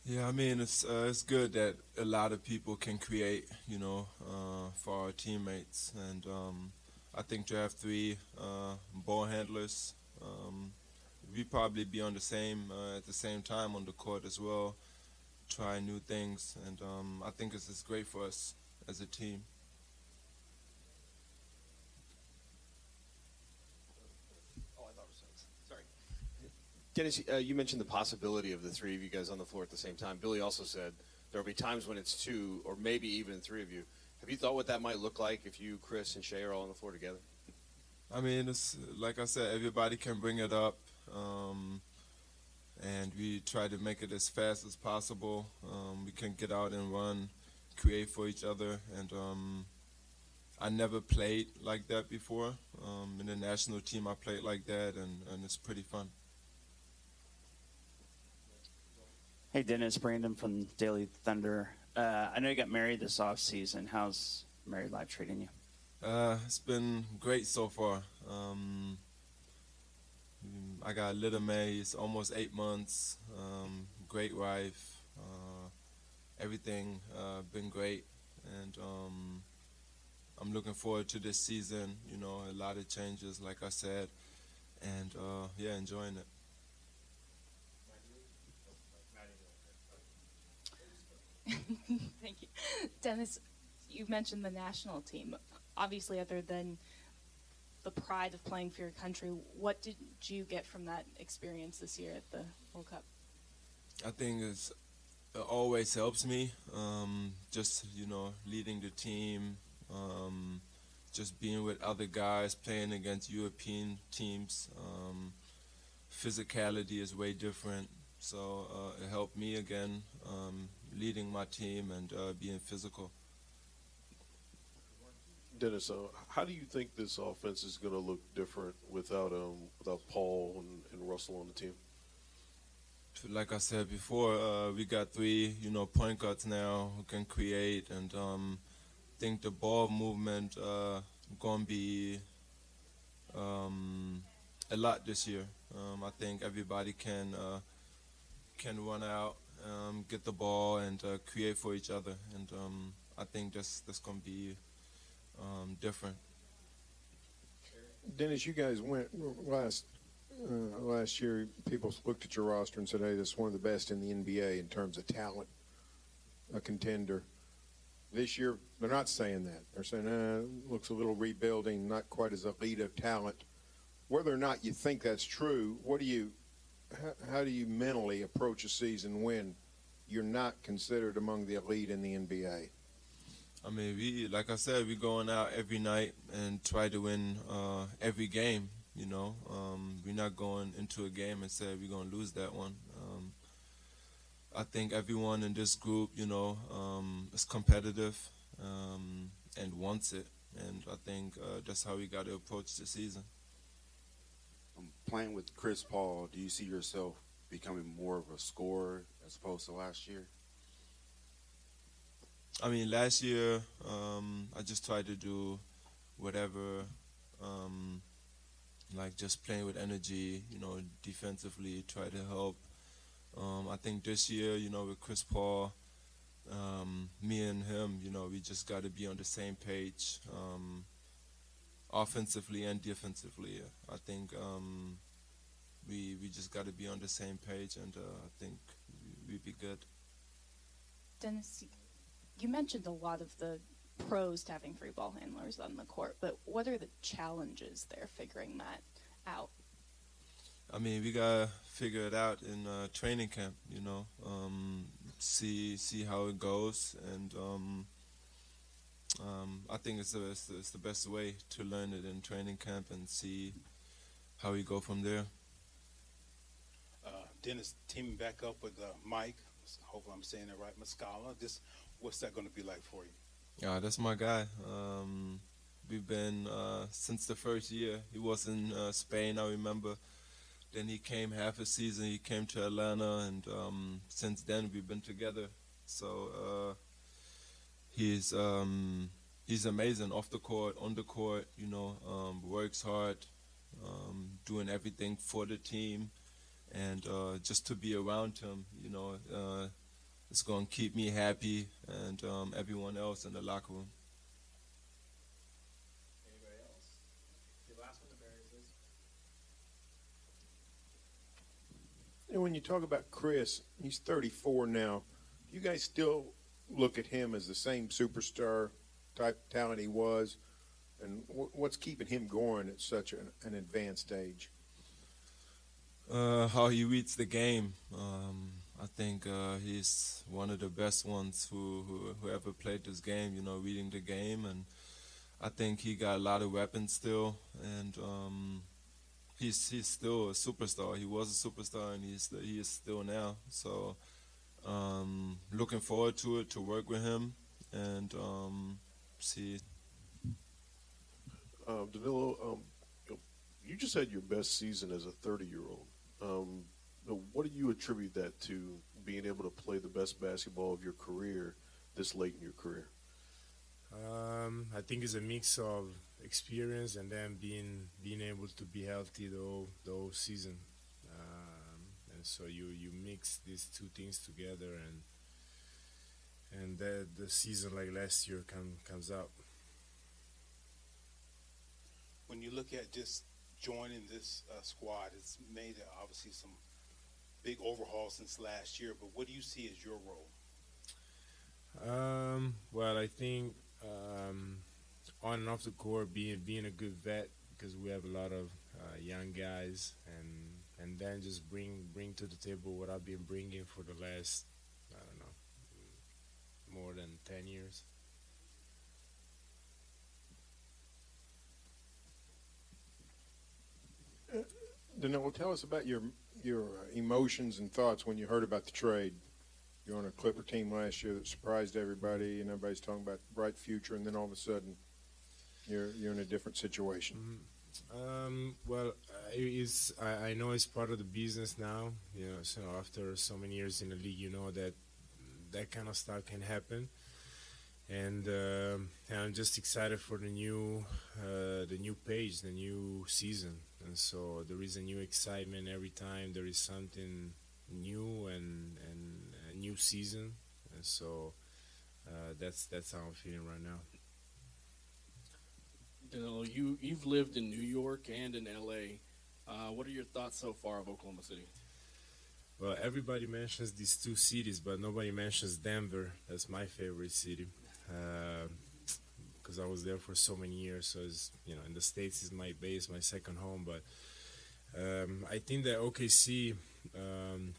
Yeah, I mean it's uh, it's good that a lot of people can create, you know, uh, for our teammates, and um, I think to have three uh, ball handlers, um, we probably be on the same uh, at the same time on the court as well, try new things, and um, I think it's, it's great for us as a team. Sorry. Dennis, uh, you mentioned the possibility of the three of you guys on the floor at the same time. Billy also said there will be times when it's two or maybe even three of you. Have you thought what that might look like if you, Chris, and Shai are all on the floor together? I mean, it's like I said, everybody can bring it up, um, and we try to make it as fast as possible. Um, we can get out and run, create for each other, and um, I never played like that before. Um, in the national team, I played like that, and, and it's pretty fun. Hey, Dennis, Brandon from Daily Thunder. Uh, I know you got married this off season. How's married life treating you? Uh, it's been great so far. Um, I got little May. It's almost eight months. Um, great wife. Uh, everything uh, been great, and um, I'm looking forward to this season. You know, a lot of changes, like I said, and uh, yeah, enjoying it. Thank you. Dennis, you mentioned the national team. Obviously, other than the pride of playing for your country, what did you get from that experience this year at the World Cup? I think it's, it always helps me. Um, just you know, leading the team, um, just being with other guys, playing against European teams. Um, physicality is way different, so uh, it helped me again, um, leading my team and uh, being physical. Dennis, uh, how do you think this offense is going to look different without um, without Paul and, and Russell on the team? like I said before, uh, we got three, you know, point guards now who can create, and um, think the ball movement uh, gonna be um, a lot this year. Um, I think everybody can uh, can run out, um, get the ball, and uh, create for each other, and um, I think that's that's gonna be um, different. Dennis, you guys went last uh, last year. People looked at your roster and said, "Hey, this is one of the best in the NBA in terms of talent, a contender." This year, they're not saying that. They're saying, uh, "Looks a little rebuilding, not quite as elite of talent." Whether or not you think that's true, what do you, how, how do you mentally approach a season when you're not considered among the elite in the NBA? I mean, we like I said, we going out every night and try to win uh, every game. You know, um, we're not going into a game and say we're gonna lose that one. Um, I think everyone in this group, you know, um, is competitive um, and wants it, and I think uh, that's how we got to approach the season. Um, playing with Chris Paul, do you see yourself becoming more of a scorer as opposed to last year? I mean, last year um, I just tried to do whatever, um, like just playing with energy, you know, defensively, try to help. Um, I think this year, you know, with Chris Paul, um, me and him, you know, we just got to be on the same page. Um, offensively and defensively. I think um, we we just got to be on the same page, and uh, I think we'd be good. Dennis, you mentioned a lot of the pros to having free ball handlers on the court, but what are the challenges there figuring that out? I mean, we gotta figure it out in uh, training camp. You know, um, see see how it goes, and um, um, I think it's the, it's the it's the best way to learn it in training camp and see how we go from there. Uh, Dennis teaming back up with uh, Mike. Hopefully, I'm saying it right. Muscala. This, what's that going to be like for you? Yeah, that's my guy. Um, we've been uh, since the first year. He was in uh, Spain, I remember. Then he came half a season. He came to Atlanta, and um, since then we've been together. So uh, he's um, he's amazing off the court, on the court. You know, um, works hard, um, doing everything for the team, and uh, just to be around him, you know, uh, it's going to keep me happy and um, everyone else in the locker room. Anybody else? The last one, Berry, And when you talk about Chris, he's 34 now. You guys still look at him as the same superstar type talent he was, and what's keeping him going at such an, an advanced age? Uh, how he reads the game. Um, I think uh, he's one of the best ones who, who who ever played this game. You know, reading the game, and I think he got a lot of weapons still, and um, he's he's still a superstar. He was a superstar, and he's he is still now. So, um, looking forward to it to work with him and um, see. Um, Danilo, um, you, know, you just had your best season as a 30 year old. Um, what do you attribute that to being able to play the best basketball of your career this late in your career? Um, I think it's a mix of experience and then being being able to be healthy the whole, the whole season. Um, and so you, you mix these two things together and and the, the season like last year come, comes out. When you look at just joining this uh, squad, it's made uh, obviously some big overhaul since last year. But what do you see as your role? Um, well, I think um, on and off the court, being being a good vet because we have a lot of uh, young guys, and and then just bring bring to the table what I've been bringing for the last I don't know more than ten years. Danilo, tell us about your your uh, emotions and thoughts when you heard about the trade. You're on a Clipper team last year that surprised everybody, and everybody's talking about bright future, and then all of a sudden, you're you're in a different situation. Um, well, it is I, I know it's part of the business now. You know, so after so many years in the league, you know that that kind of stuff can happen, and, um and I'm just excited for the new uh, the new page, the new season, and so there is a new excitement every time there is something new and and a new season, and so uh, that's that's how I'm feeling right now. Danilo, you you've lived in New York and in L.A. Uh, what are your thoughts so far of Oklahoma City? Well, everybody mentions these two cities, but nobody mentions Denver. That's my favorite city because I was there for so many years. So it's you know, in the states is my base, my second home. But um, I think that OKC um,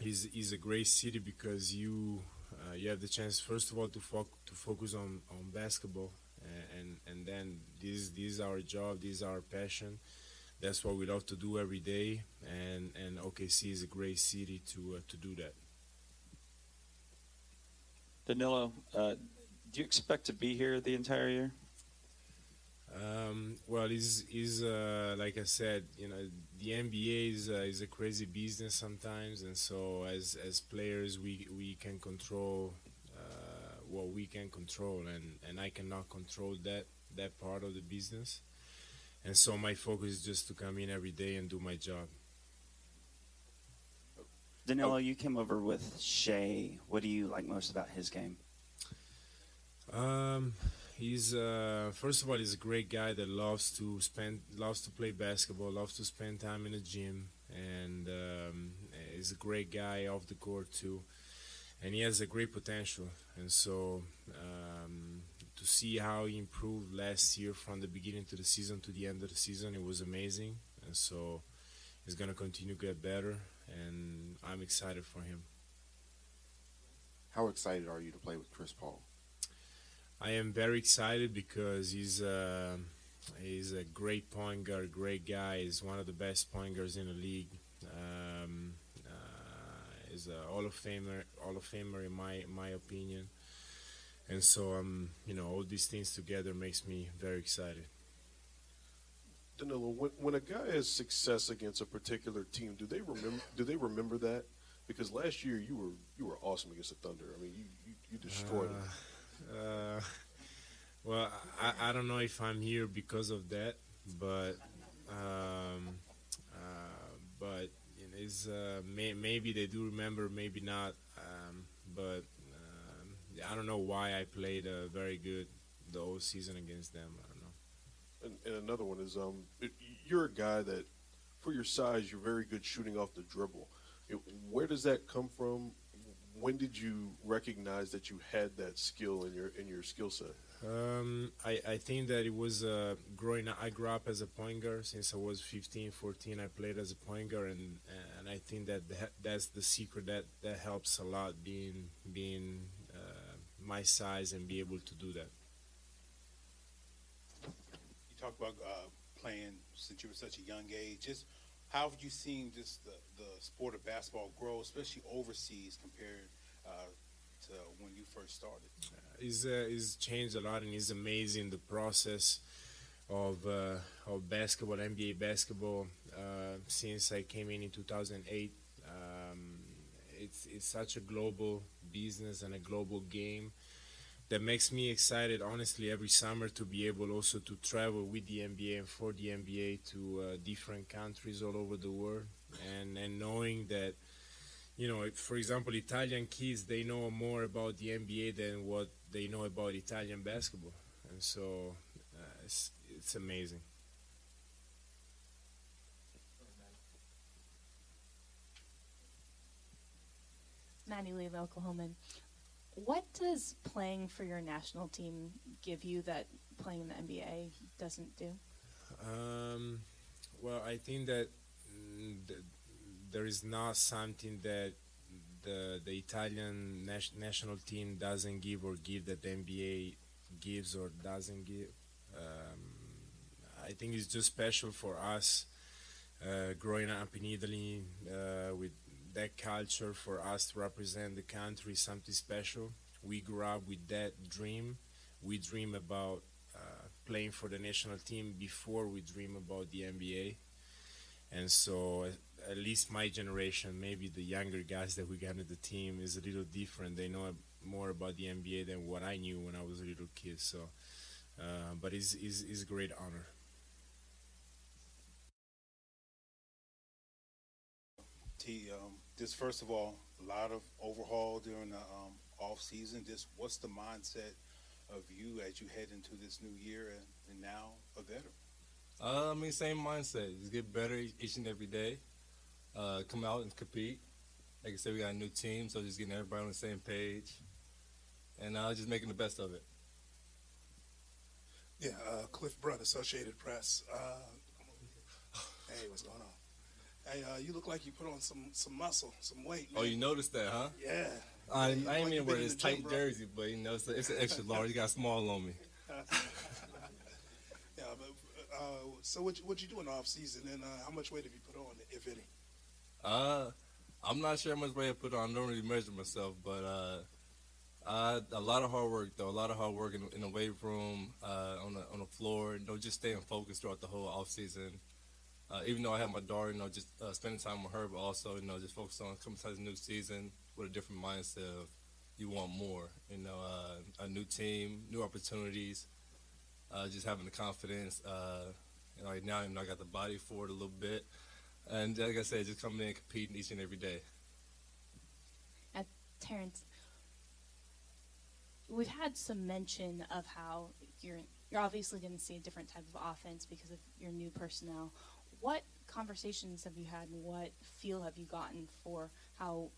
is is a great city because you uh, you have the chance first of all to fo- to focus on on basketball, and and, and then this this is our job, this is our passion that's what we love to do every day, and and OKC is a great city to uh, to do that. Danilo, uh, do you expect to be here the entire year? Um, well, is is uh, like I said, you know, the NBA is uh, is a crazy business sometimes, and so as as players, we we can control uh, what we can control, and and I cannot control that that part of the business, and so my focus is just to come in every day and do my job. Danilo, you came over with Shai. What do you like most about his game? Um, he's uh, first of all he's a great guy that loves to spend loves to play basketball, loves to spend time in the gym, and um, he's a great guy off the court too. And he has a great potential, and so um, to see how he improved last year from the beginning to the season to the end of the season, it was amazing. And so he's gonna continue to get better, and I'm excited for him. How excited are you to play with Chris Paul? I am very excited because he's a, he's a great point guard, great guy. He's one of the best point guards in the league. Um, uh, he's a Hall of Famer, Hall of Famer in my my opinion. And so, um, you know, all these things together makes me very excited. Danilo, when, when a guy has success against a particular team, do they remember? Do they remember that? Because last year you were you were awesome against the Thunder. I mean, you you, you destroyed them. Uh, well, I, I don't know if I'm here because of that, but um, uh, but know, it's, uh, may, maybe they do remember, maybe not. Um, but um, I don't know why I played uh, very good the whole season against them. I don't know. And, and another one is um, it, you're a guy that, for your size, you're very good shooting off the dribble. It, where does that come from? When did you recognize that you had that skill in your in your skill set? Um, I, I think that it was uh, growing up. I grew up as a point guard since I was 15, 14. I played as a point guard, and and I think that that- that's the secret that, that helps a lot being being uh, my size and be able to do that. You talk about uh, playing since you were such a young age. Just how have you seen just the, the sport of basketball grow, especially overseas compared uh, to when you first started? It's, uh, it's changed a lot and it's amazing the process of uh, of basketball, NBA basketball. Uh, since I came in in 2008, um, it's it's such a global business and a global game that makes me excited. Honestly, every summer to be able also to travel with the NBA and for the NBA to uh, different countries all over the world, and and knowing that you know, for example, Italian kids they know more about the NBA than what they know about Italian basketball, and so uh, it's it's amazing. Maddie Lee, Oklahoman. What does playing for your national team give you that playing in the NBA doesn't do? Um, well, I think that mm, th- there is not something that the the Italian nas- national team doesn't give or give that the NBA gives or doesn't give. Um, I think it's just special for us uh, growing up in Italy uh, with that culture for us to represent the country is something special. We grew up with that dream. We dream about uh, playing for the national team before we dream about the NBA. And so, at- least my generation, maybe the younger guys that we got in the team, is a little different. They know more about the NBA than what I knew when I was a little kid. So, uh, but it's, it's, it's a great honor. Just first of all, a lot of overhaul during the um, off season. Just what's the mindset of you as you head into this new year and, and now a veteran? Uh, I mean, same mindset. Just get better each each and every day. Uh, come out and compete. Like I said, we got a new team, so just getting everybody on the same page, and uh, just making the best of it. Yeah, uh, Cliff Brunt, Associated Press. Uh, come over here. hey, what's going on? Hey, uh, you look like you put on some some muscle, some weight. Oh, you noticed that, huh? Yeah. I, I ain't like mean wear this the gym, tight jersey, but you know, it's, a, it's an extra large. You got small on me. yeah, but uh, so what you, what you do in off season, and uh, how much weight have you put on, if any? Uh, I'm not sure how much weight I put on. I don't really measure myself, but uh, uh, a lot of hard work though. A lot of hard work in, in the weight room, uh, on the on the floor. You know, just staying focused throughout the whole off season. Uh, even though I have my daughter, you know, just uh, spending time with her, but also you know, just focus on coming to the new season with a different mindset of you want more. You know, uh, a new team, new opportunities. Uh, just having the confidence. You know, right now, you know, I got the body for it a little bit. And like I said, just coming in and competing each and every day. At Terrance, we've had some mention of how you're you're obviously going to see a different type of offense because of your new personnel. What conversations have you had, and what feel have you gotten for how,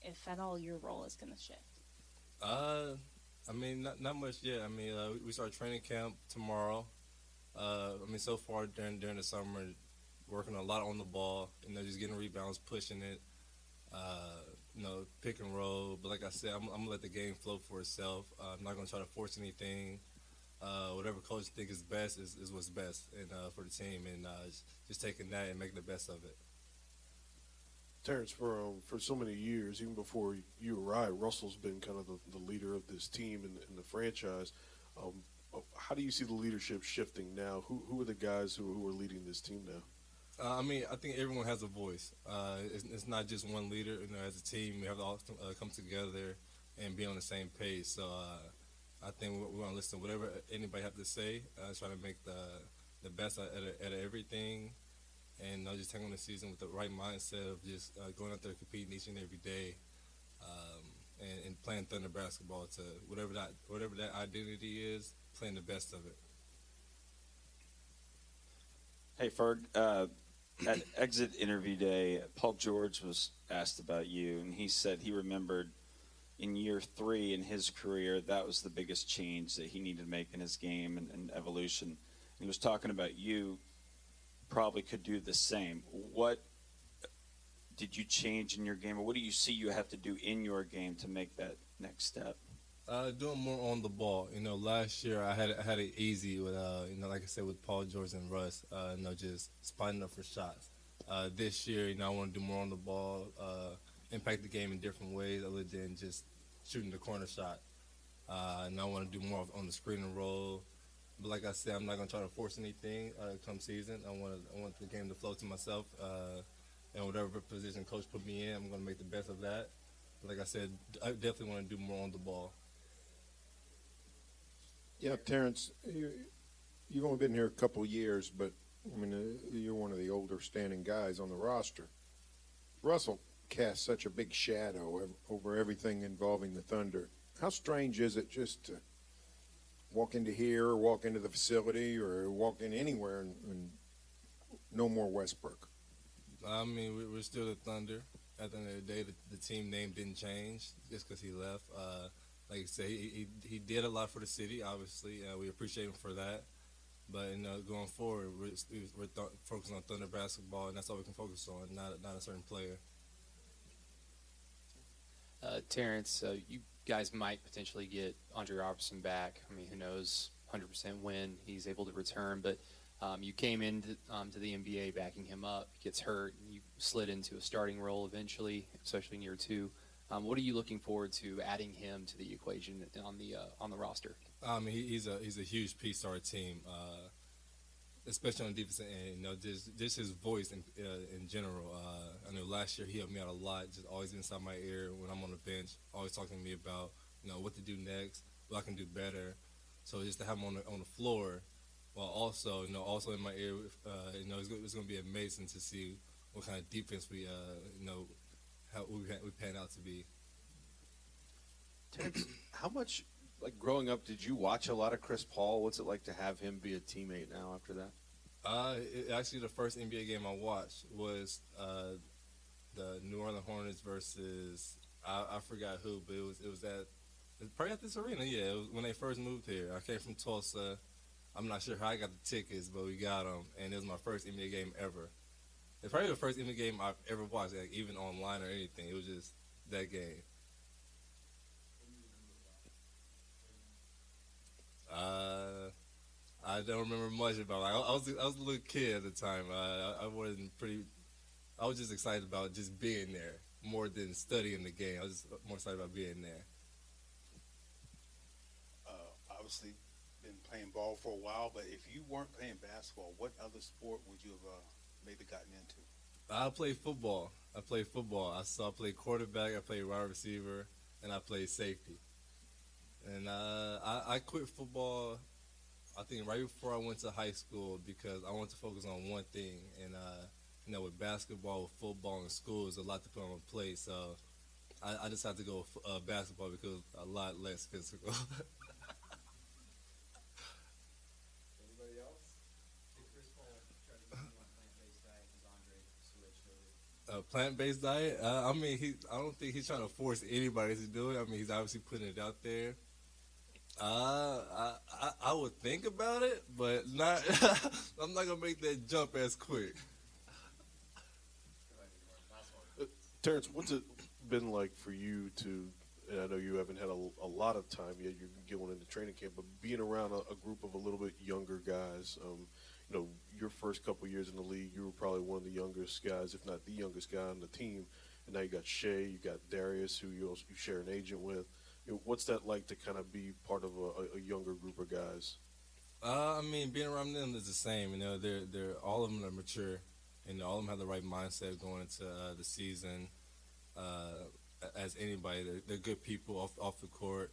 if at all, your role is going to shift? Uh, I mean, not, not much yet. I mean, uh, we start training camp tomorrow. Uh, I mean, so far during during the summer, working a lot on the ball. You know, just getting rebounds, pushing it. Uh, you know, pick and roll. But like I said, I'm, I'm gonna let the game flow for itself. Uh, I'm not gonna try to force anything. Uh, whatever coach think is best is, is what's best and uh, for the team, and uh, just- taking that and making the best of it. Terrance, for um, for so many years, even before you arrived, Russell's been kind of the, the leader of this team and, and the franchise. Um, how do you see the leadership shifting now? Who who are the guys who, who are leading this team now? Uh, I mean, I think everyone has a voice. Uh, it's, it's not just one leader. You know, as a team, we have to all uh, come together and be on the same page. So uh, I think we're, going to listen to whatever anybody have to say. Uh, try to make the the best out of, out of everything, and uh, just take on the season with the right mindset of just uh, going out there competing each and every day, um, and, and playing Thunder basketball to whatever that whatever that identity is, playing the best of it. Hey, Ferg, uh, at exit interview day, Paul George was asked about you, and he said he remembered in year three in his career that was the biggest change that he needed to make in his game and, and evolution. And he was talking about you probably could do the same. What did you change in your game, or what do you see you have to do in your game to make that next step? Uh, doing more on the ball. You know, last year I had I had it easy with uh, you know, like I said with Paul George and Russ. Uh, you know, just spotting up for shots. Uh, this year, you know, I want to do more on the ball, uh, impact the game in different ways other than just shooting the corner shot. Uh, and I want to do more on the screen and roll. But like I said, I'm not gonna try to force anything uh, come season. I want I want the game to flow to myself. Uh, and whatever position coach put me in, I'm gonna make the best of that. But like I said, I definitely want to do more on the ball. Yeah, Terrance, you, you've only been here a couple years, but I mean, uh, you're one of the older standing guys on the roster. Russell casts such a big shadow over everything involving the Thunder. How strange is it just to walk into here, or walk into the facility, or walk in anywhere and, and no more Westbrook? I mean, we- we're still the Thunder. At the end of the day, the, the team name didn't change just because he left. Uh, like I said, he, he, he did a lot for the city, obviously. Uh, we appreciate him for that. But you know, going forward, we're, we're th- focusing on Thunder basketball, and that's all we can focus on, not, not a certain player. Uh, Terrance, you guys might potentially get Andre Roberson back. I mean, who knows 100% when he's able to return. But um, you came into um, to the NBA backing him up. He gets hurt, and you slid into a starting role eventually, especially in year two. Um, what are you looking forward to adding him to the equation on the uh, on the roster? Mean, he, he's a he's a huge piece to our team, uh, especially on defense and. You know, just just his voice in uh, in general. Uh, I know last year he helped me out a lot, just always inside my ear when I'm on the bench, always talking to me about you know what to do next, what I can do better. So just to have him on the on the floor, while also you know also in my ear, uh, you know it's, it's going to be amazing to see what kind of defense we uh, you know how we we pan out to be. How much, like growing up, did you watch a lot of Chris Paul? What's it like to have him be a teammate now after that? Uh, it, actually, the first NBA game I watched was uh, the New Orleans Hornets versus I, I forgot who, but it was it was at probably at this arena. Yeah, when they first moved here. I came from Tulsa. I'm not sure how I got the tickets, but we got them, and it was my first NBA game ever. It's probably the first NBA game I've ever watched, like even online or anything. It was just that game. Uh, I don't remember much about. It. I, I was I was a little kid at the time. Uh, I, I wasn't pretty. I was just excited about just being there more than studying the game. I was just more excited about being there. Uh, obviously, been playing ball for a while, but if you weren't playing basketball, what other sport would you have uh, maybe gotten into? I played football. I played football. I saw I played quarterback. I played wide receiver, and I played safety. And uh, I, I quit football. I think right before I went to high school because I wanted to focus on one thing. And uh, you know, with basketball, with football, and school, there's a lot to put on a plate. So I, I just have to go with, uh, basketball because a lot less physical. Anybody else? Did Chris Paul tried to get you on plant-based diet because Andre switched over. a plant-based diet. Uh, I mean, he. I don't think he's trying to force anybody to do it. I mean, he's obviously putting it out there. Uh, I, I I would think about it, but not. I'm not gonna make that jump as quick. Terrance, what's it been like for you to? And I know you haven't had a, a lot of time yet. You're going into training camp, but being around a, a group of a little bit younger guys. Um, you know, your first couple years in the league, you were probably one of the youngest guys, if not the youngest guy on the team. And now you got Shai, you got Darius, who you also you share an agent with. You know, what's that like to kind of be part of a, a younger group of guys? Uh, I mean, being around them is the same. You know, they're they're all of them are mature, and all of them have the right mindset going into uh, the season. Uh, as anybody, they're, they're good people off off the court.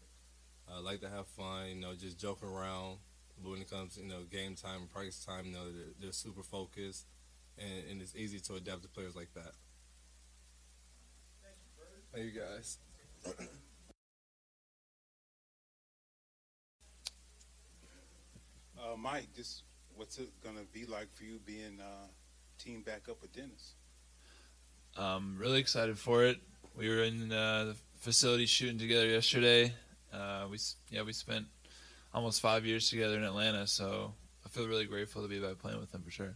Uh, like to have fun. You know, just joking around. But when it comes, to, you know, game time and practice time, you know, they're, they're super focused, and, and it's easy to adapt to players like that. Thank you guys. Uh, Mike, just what's it gonna be like for you being uh, team back up with Dennis? I'm really excited for it. We were in uh, the facility shooting together yesterday. Uh, we yeah we spent almost five years together in Atlanta, so I feel really grateful to be back playing with him for sure.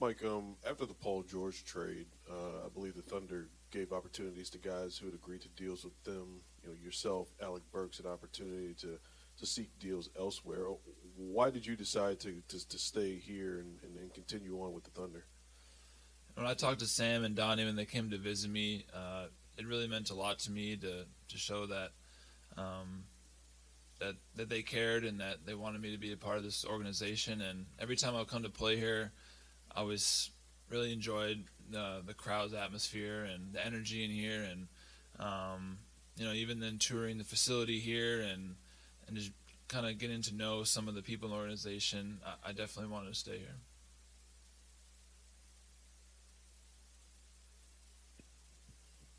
Mike, um, after the Paul George trade, uh, I believe the Thunder gave opportunities to guys who had agreed to deals with them. You know, yourself, Alec Burks, an opportunity to, to seek deals elsewhere. Why did you decide to, to, to stay here and, and, and continue on with the Thunder? When I talked to Sam and Donnie when they came to visit me, uh, it really meant a lot to me to, to show that um, that that they cared and that they wanted me to be a part of this organization. And every time I come to play here, I was really enjoyed the the crowd's atmosphere and the energy in here, and um, you know even then touring the facility here and and just kind of getting to know some of the people in the organization, I, I definitely wanted to stay here.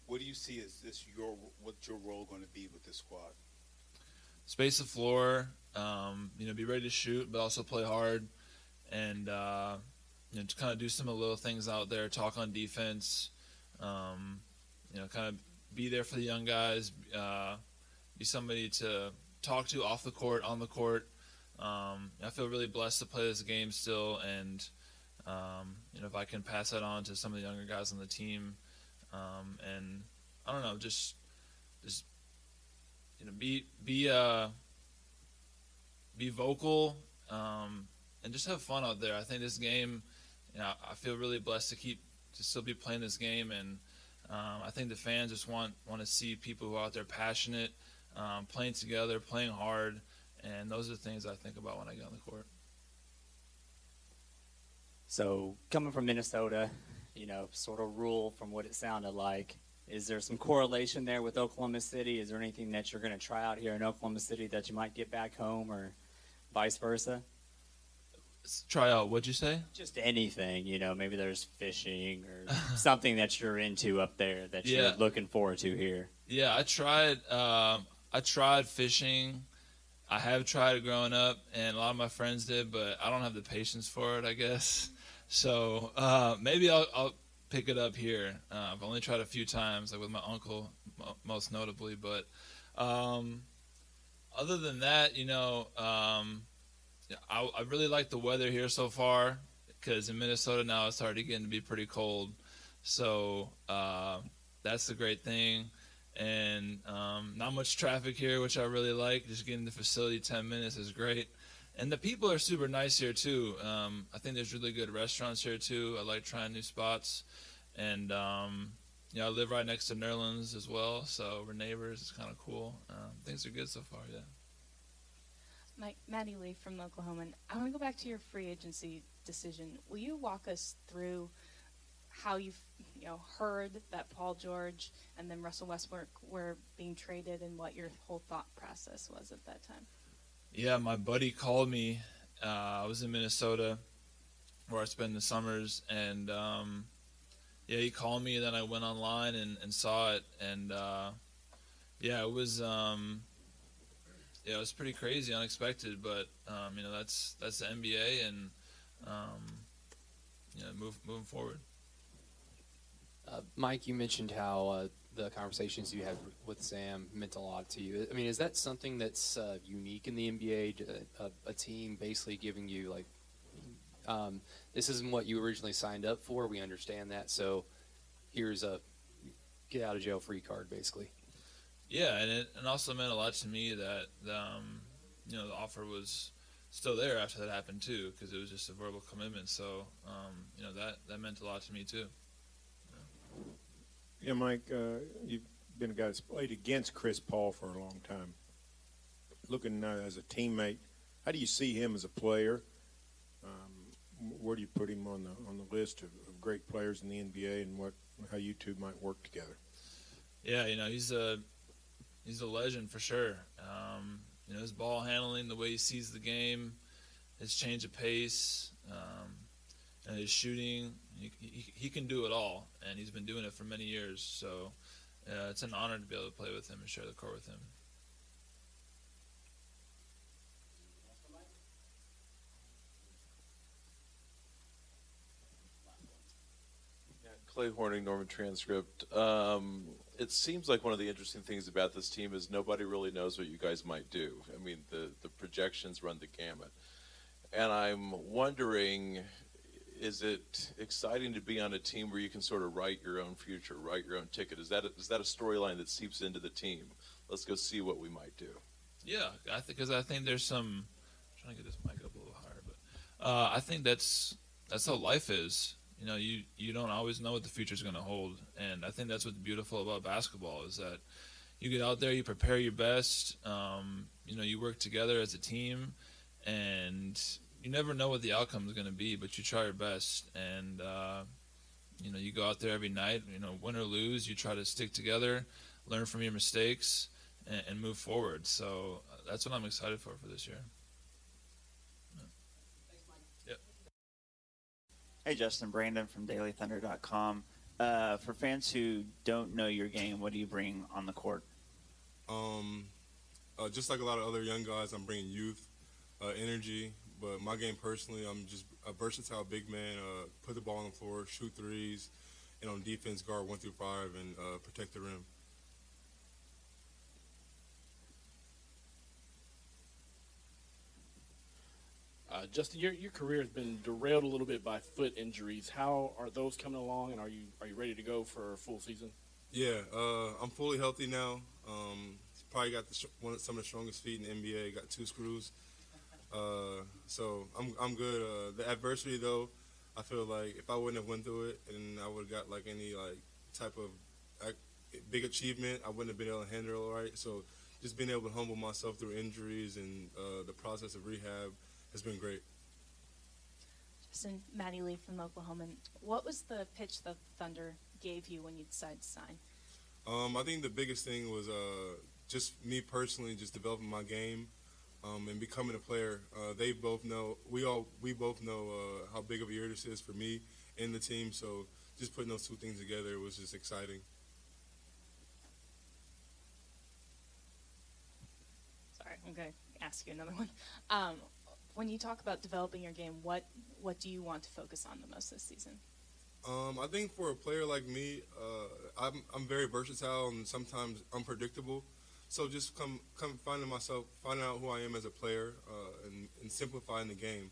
What do you see as this your what's your role going to be with this squad? space the floor, um, you know, be ready to shoot, but also play hard, and uh, you know, to kind of do some of the little things out there, talk on defense, um, you know, kind of be there for the young guys, uh, be somebody to talk to off the court, on the court. Um, I feel really blessed to play this game still, and um, you know, if I can pass that on to some of the younger guys on the team, um, and I don't know, just just you know, be be uh, be vocal um, and just have fun out there. I think this game, you know, I feel really blessed to keep to still be playing this game, and um, I think the fans just want want to see people who are out there passionate, um, playing together, playing hard, and those are the things I think about when I get on the court. So coming from Minnesota, you know, sort of rule from what it sounded like. Is there some correlation there with Oklahoma City? Is there anything that you're going to try out here in Oklahoma City that you might get back home, or vice versa? Try out. What'd you say? Just anything, you know. Maybe there's fishing or something that you're into up there that Yeah. you're looking forward to here. Yeah, I tried. Um, I tried fishing. I have tried growing up, and a lot of my friends did, but I don't have the patience for it. I guess. So uh, maybe I'll, I'll pick it up here. Uh, I've only tried a few times, like with my uncle, most notably. But um, other than that, you know, um, I, I really like the weather here so far because in Minnesota now it's starting getting to be pretty cold. So uh, that's the great thing. And um, not much traffic here, which I really like. Just getting the facility 10 minutes is great. And the people are super nice here too. Um, I think there's really good restaurants here too. I like trying new spots. And um, you know, I live right next to Nerlens as well, so we're neighbors. It's kind of cool. Um, things are good so far. Yeah. Mike, Maddie Lee from Oklahoma. I want to go back to your free agency decision. Will you walk us through how you've you know heard that Paul George and then Russell Westbrook were being traded and what your whole thought process was at that time? Yeah, my buddy called me. Uh, I was in Minnesota, where I spend the summers, and um, yeah, he called me, and then I went online and, and saw it, and uh, yeah, it was um, yeah, it was pretty crazy, unexpected, but um, you know that's that's the NBA, and um, you know, move moving forward. Uh, Mike, you mentioned how uh, the conversations you had with Sam meant a lot to you. I mean, is that something that's uh, unique in the NBA? A, a, team basically giving you like, um, this isn't what you originally signed up for. We understand that, so here's a get out of jail free card, basically. Yeah, and it and also meant a lot to me that um, you know the offer was still there after that happened too, because it was just a verbal commitment. So um, you know that that meant a lot to me too. Yeah, Mike, uh, you've been a guy that's played against Chris Paul for a long time. Looking uh, as a teammate, how do you see him as a player? Um, where do you put him on the on the list of, of, great players in the NBA, and what how you two might work together? Yeah, you know he's a he's a legend for sure. Um, you know his ball handling, the way he sees the game, his change of pace, um, and his shooting. He, he, he, can do it all, and he's been doing it for many years. So uh, it's an honor to be able to play with him and share the court with him. Clay Horning, Norman Transcript. Um, it seems like one of the interesting things about this team is nobody really knows what you guys might do. I mean, the, the projections run the gamut. And I'm wondering is it exciting to be on a team where you can sort of write your own future, write your own ticket? Is that a, is that a storyline that seeps into the team? Let's go see what we might do. Yeah, I think because I think there's some. I'm trying to get this mic up a little higher, but uh, I think that's that's how life is. You know, you you don't always know what the future is going to hold, and I think that's what's beautiful about basketball is that you get out there, you prepare your best. Um, you know, you work together as a team, and you never know what the outcome is going to be, but you try your best, and uh, you know you go out there every night. You know, win or lose, you try to stick together, learn from your mistakes, and, and move forward. So uh, that's what I'm excited for for this year. Yep. Hey, Justin Brandon from DailyThunder.com. Uh, for fans who don't know your game, what do you bring on the court? Um, uh, just like a lot of other young guys, I'm bringing youth, uh, energy, but my game personally, I'm just a versatile big man. Uh, put the ball on the floor, shoot threes, and on defense, guard one through five and uh, protect the rim. Uh, Justin, your, your career has been derailed a little bit by foot injuries. How are those coming along, and are you are you ready to go for a full season? Yeah, uh, I'm fully healthy now. Um, probably got the, one of, some of the strongest feet in the NBA. Got two screws. Uh, so I'm I'm good. Uh, the adversity though, I feel like if I wouldn't have went through it and I would have got like any like type of big achievement, I wouldn't have been able to handle it right. So just being able to humble myself through injuries and uh, the process of rehab has been great. Justin, Maddie Lee from Oklahoma. What was the pitch the Thunder gave you when you decided to sign? Um, I think the biggest thing was uh, just me personally, just developing my game um, and becoming a player. Uh, they both know we all we both know uh, how big of a year this is for me and the team. So just putting those two things together was just exciting. Sorry, I'm going to ask you another one. Um, when you talk about developing your game, what what do you want to focus on the most this season? Um, I think for a player like me, uh, I'm, I'm very versatile and sometimes unpredictable. So just come come finding myself, finding out who I am as a player, uh, and, and, simplifying the game,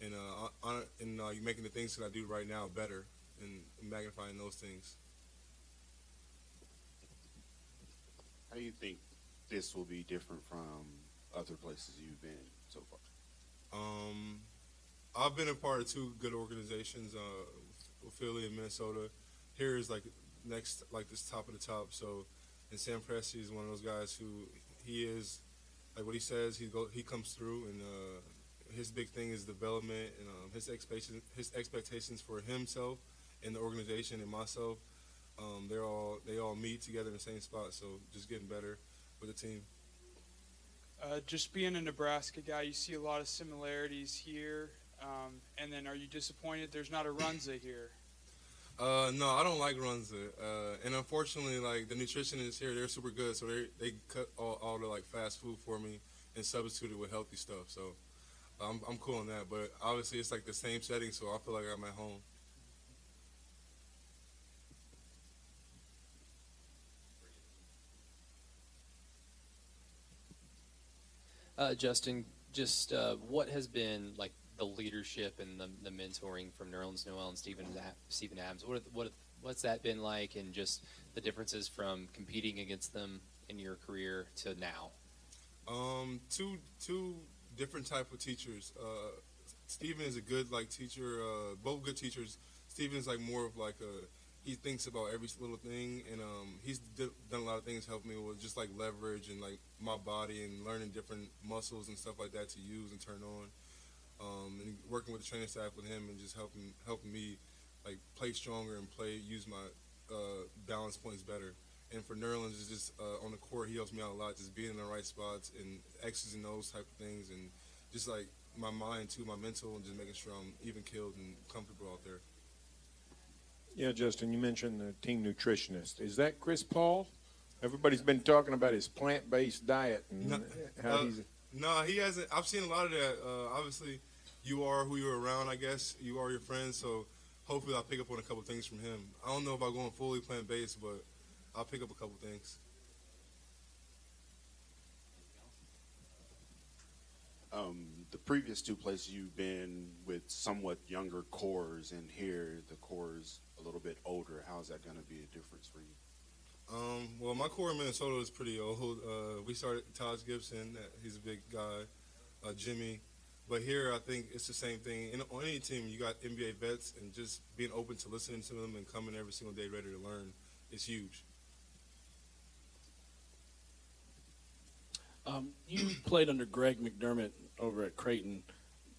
and uh, on, and uh, making the things that I do right now better, and, magnifying those things. How do you think this will be different from other places you've been so far? Um, I've been a part of two good organizations, uh, Philly and Minnesota. Here is like next, like this top of the top. So and Sam Presti is one of those guys who he is like what he says. He go he comes through, and uh, his big thing is development and um, his expectations his expectations for himself and the organization and myself. Um, they're all they all meet together in the same spot. So just getting better with the team. Uh, just being a Nebraska guy, you see a lot of similarities here. Um, and then, are you disappointed there's not a Runza here? Uh, no, I don't like runs. Uh, and unfortunately, like the nutritionists here, they're super good, so they they cut all, all the like fast food for me and substitute it with healthy stuff. So I'm I'm cool on that. But obviously, it's like the same setting, so I feel like I'm at home. Uh, Justin, just uh, what has been like the leadership and the, the mentoring from Nerlens Noel and Steven Steven Adams? What what what's that been like, and just the differences from competing against them in your career to now? Um, two two different type of teachers. Uh, Steven is a good like teacher. Uh, both good teachers. Steven is like more of like a he thinks about every little thing, and um, he's d- done a lot of things help me with just like leverage and like my body and learning different muscles and stuff like that to use and turn on. Um, and working with the training staff with him and just helping helping me like play stronger and play use my uh, balance points better. And for Nerlens, is just uh, on the court, he helps me out a lot, just being in the right spots and X's and O's type of things, and just like my mind too, my mental, and just making sure I'm even killed and comfortable out there. Yeah, Justin, you mentioned the team nutritionist. Is that Chris Paul? Everybody's been talking about his plant-based diet and No, how uh, he's. No, he hasn't. I've seen a lot of that. Uh, obviously, you are who you're around. I guess you are your friends. So hopefully, I'll pick up on a couple things from him. I don't know if I'm going fully plant based, but I'll pick up a couple things. Um, the previous two places you've been with somewhat younger cores, and here the core's a little bit older. How's that going to be a difference for you? Um, well, my core in Minnesota is pretty old. Uh, we started Taj Gibson. He's a big guy. Uh, Jimmy. But here, I think it's the same thing. In, on any team, you got NBA vets, and just being open to listening to them and coming every single day ready to learn is huge. Um, you played under Greg McDermott over at Creighton.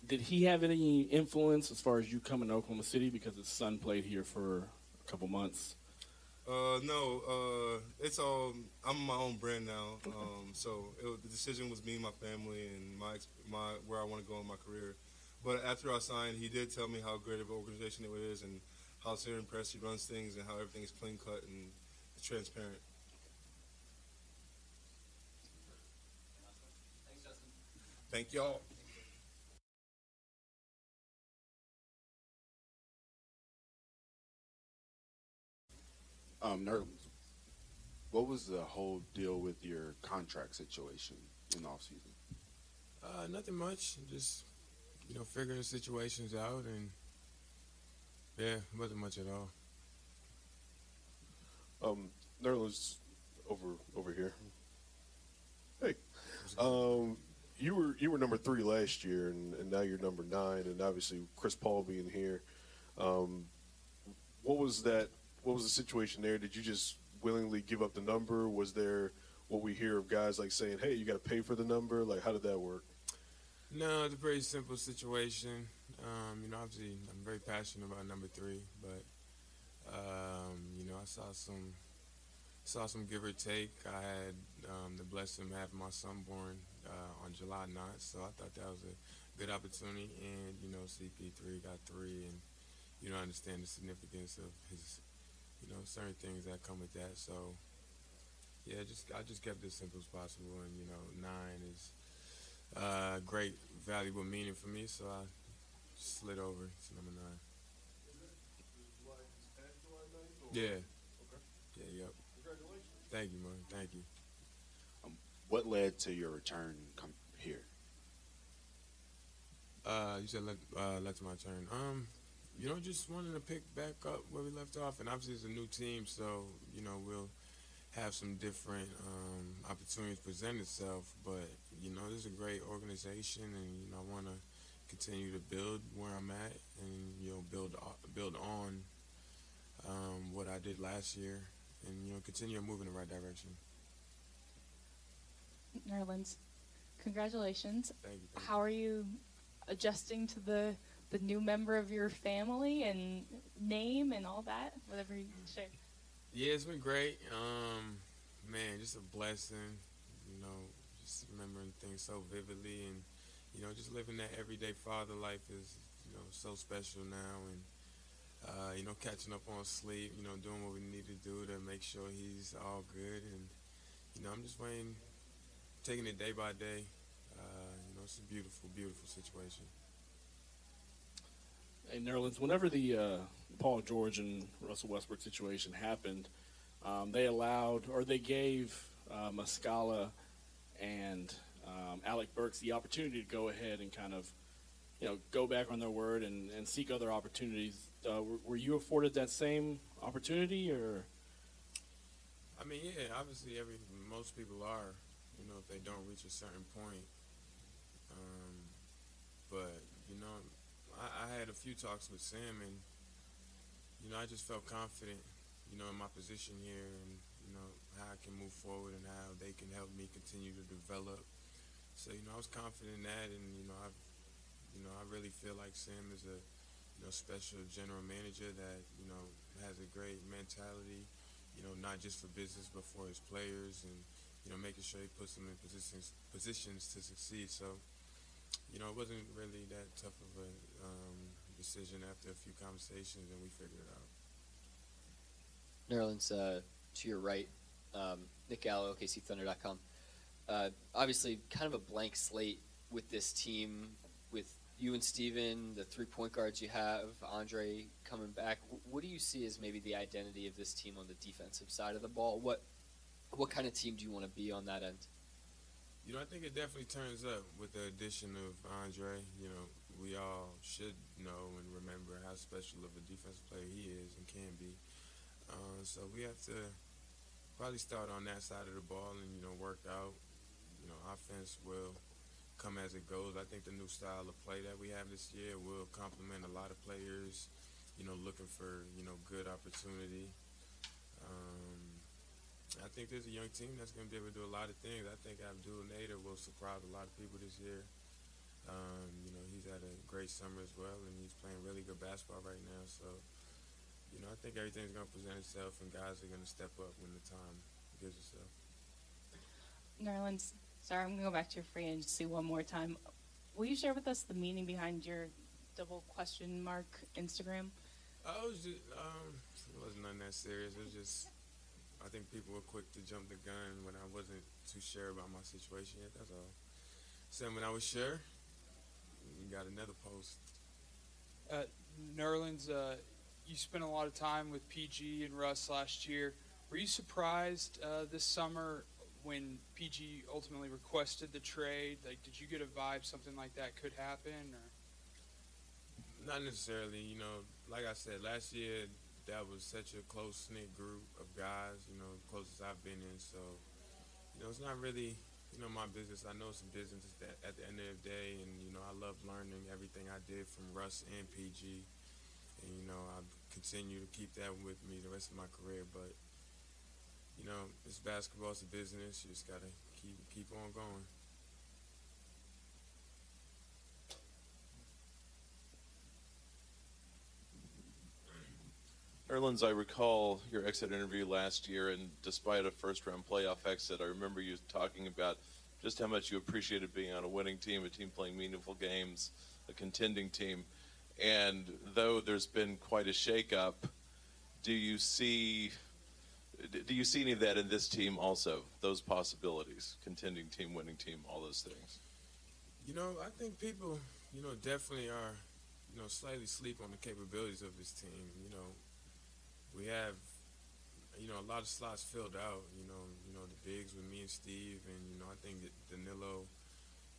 Did he have any influence as far as you coming to Oklahoma City because his son played here for a couple months? Uh, no, uh, it's all. I'm my own brand now. Um, so it, the decision was me, my family, and my my where I want to go in my career. But after I signed, he did tell me how great of an organization it is, and how Sam Presti runs things, and how everything is clean cut and transparent. Thanks, Justin. Thank y'all. Um, Nerlens, what was the whole deal with your contract situation in the offseason? Uh, nothing much. Just you know, figuring situations out, and yeah, wasn't much at all. Um, Nerlens, over over here. Hey, um, you were you were number three last year, and, and now you're number nine, and obviously Chris Paul being here. Um, what was that? What was the situation there? Did you just willingly give up the number? Was there what we hear of guys like saying, "Hey, you got to pay for the number"? Like, how did that work? No, it's a pretty simple situation. Um, you know, obviously, I'm very passionate about number three, but um, you know, I saw some saw some give or take. I had um, the blessing of having my son born uh, on July 9th, so I thought that was a good opportunity. And you know, CP3 got three, and you know, I understand the significance of his, you know, certain things that come with that. So yeah, just I just kept it as simple as possible, and you know, nine is uh, great, valuable meaning for me, so I slid over to number nine. Yeah. Okay. Yeah, yep. Congratulations. Thank you, man. Thank you. Um, what led to your return come here? Uh, you said let uh, let to my turn. Um, you know, just wanted to pick back up where we left off, and obviously it's a new team, so you know we'll have some different um, opportunities present itself. But you know, this is a great organization, and you know, I want to continue to build where I'm at, and you know, build build on um, what I did last year, and you know, continue to move in the right direction. Nerlens, congratulations. Thank you. How are you adjusting to the the new member of your family and name and all that? Whatever you can share. Yeah, it's been great. Um, man, just a blessing. You know, just remembering things so vividly, and you know, just living that everyday father life is you know so special now. And uh, you know, catching up on sleep, you know, doing what we need to do to make sure he's all good. And, you know, I'm just waiting, taking it day by day. Uh, you know, it's a beautiful, beautiful situation. Hey, Nerlens, whenever the uh, Paul George and Russell Westbrook situation happened, um, they allowed or they gave uh, and um, Alec Burks the opportunity to go ahead and kind of, you know, go back on their word and, and seek other opportunities. Uh, were, were you afforded that same opportunity, or? I mean, yeah, obviously, every most people are, you know, if they don't reach a certain point. Um, but you know, I, I had a few talks with Sam, and you know, I just felt confident, you know, in my position here, and you know how I can move forward and how they can help me continue to develop. So you know, I was confident in that, and you know, I, you know, I really feel like Sam is a, you know, special general manager that you know has a great mentality, you know, not just for business but for his players, and you know, making sure he puts them in positions positions to succeed. So, you know, it wasn't really that tough of a um, decision after a few conversations, and we figured it out. Nerlens, uh, to your right, um, Nick Gallo, OKCThunder.com. Uh, obviously, kind of a blank slate with this team, with you and Steven, the three point guards you have, Andre coming back. What do you see as maybe the identity of this team on the defensive side of the ball? What what kind of team do you want to be on that end? You know, I think it definitely turns up with the addition of Andre. You know, we all should know and remember how special of a defensive player he is and can be. Uh, so we have to probably start on that side of the ball and you know work out. You know, offense will come as it goes. I think the new style of play that we have this year will complement a lot of players. You know, looking for you know good opportunity. Um, I think there's a young team that's going to be able to do a lot of things. I think Abdul Nader will surprise a lot of people this year. Um, you know, he's had a great summer as well, and he's playing really good basketball right now. So, you know, I think everything's going to present itself, and guys are going to step up when the time gives itself. Nerlens, sorry, I'm going to go back to your free agency one more time. Will you share with us the meaning behind your double question mark Instagram? I was just, um, it wasn't nothing that serious. It was just, I think people were quick to jump the gun when I wasn't too sure about my situation yet. That's all. So when I was sure, we got another post. Uh, Nerlens, uh, you spent a lot of time with PG and Russ last year. Were you surprised uh, this summer when PG ultimately requested the trade? Like, did you get a vibe something like that could happen? Or Not necessarily, you know. Like I said, last year that was such a close knit group of guys, you know, closest I've been in. So, you know, it's not really, you know, my business. I know it's a business that at the end of the day, and you know, I love learning everything I did from Russ and PG, and you know, I continue to keep that with me the rest of my career. But you know, it's basketball, it's a business. You just gotta keep keep on going. Nerlens, I recall your exit interview last year, and despite a first round playoff exit, I remember you talking about just how much you appreciated being on a winning team, a team playing meaningful games, a contending team. And though there's been quite a shakeup, do you see do you see any of that in this team also? Those possibilities, contending team, winning team, all those things. You know, I think people, you know, definitely are, you know, slightly sleep on the capabilities of this team. You know, we have, you know, a lot of slots filled out. You know, you know the bigs with me and Steve, and you know, I think Danilo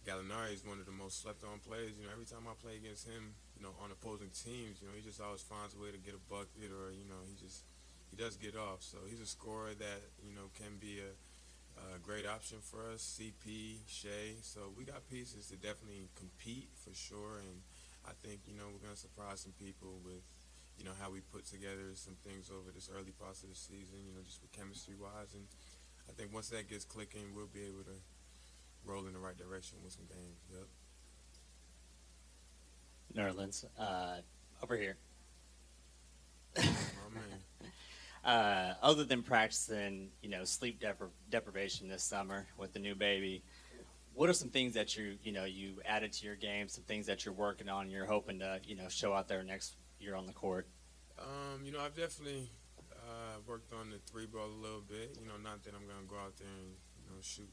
Gallinari is one of the most slept-on players. You know, every time I play against him, you know, on opposing teams, you know, he just always finds a way to get a bucket, or you know, he just he does get off. So he's a scorer that you know can be a, a great option for us. CP, Shai. So we got pieces to definitely compete for sure, and I think you know we're gonna surprise some people with you know how we put together some things over this early part of the season. You know, just with chemistry wise, and I think once that gets clicking, we'll be able to roll in the right direction with some games. Yep. Nerlens, uh, over here. Oh man. Uh, other than practicing, you know, sleep depri- deprivation this summer with the new baby, what are some things that you, you know, you added to your game? Some things that you're working on, you're hoping to, you know, show out there next year on the court. Um, you know, I've definitely uh, worked on the three ball a little bit. You know, not that I'm gonna go out there and you know shoot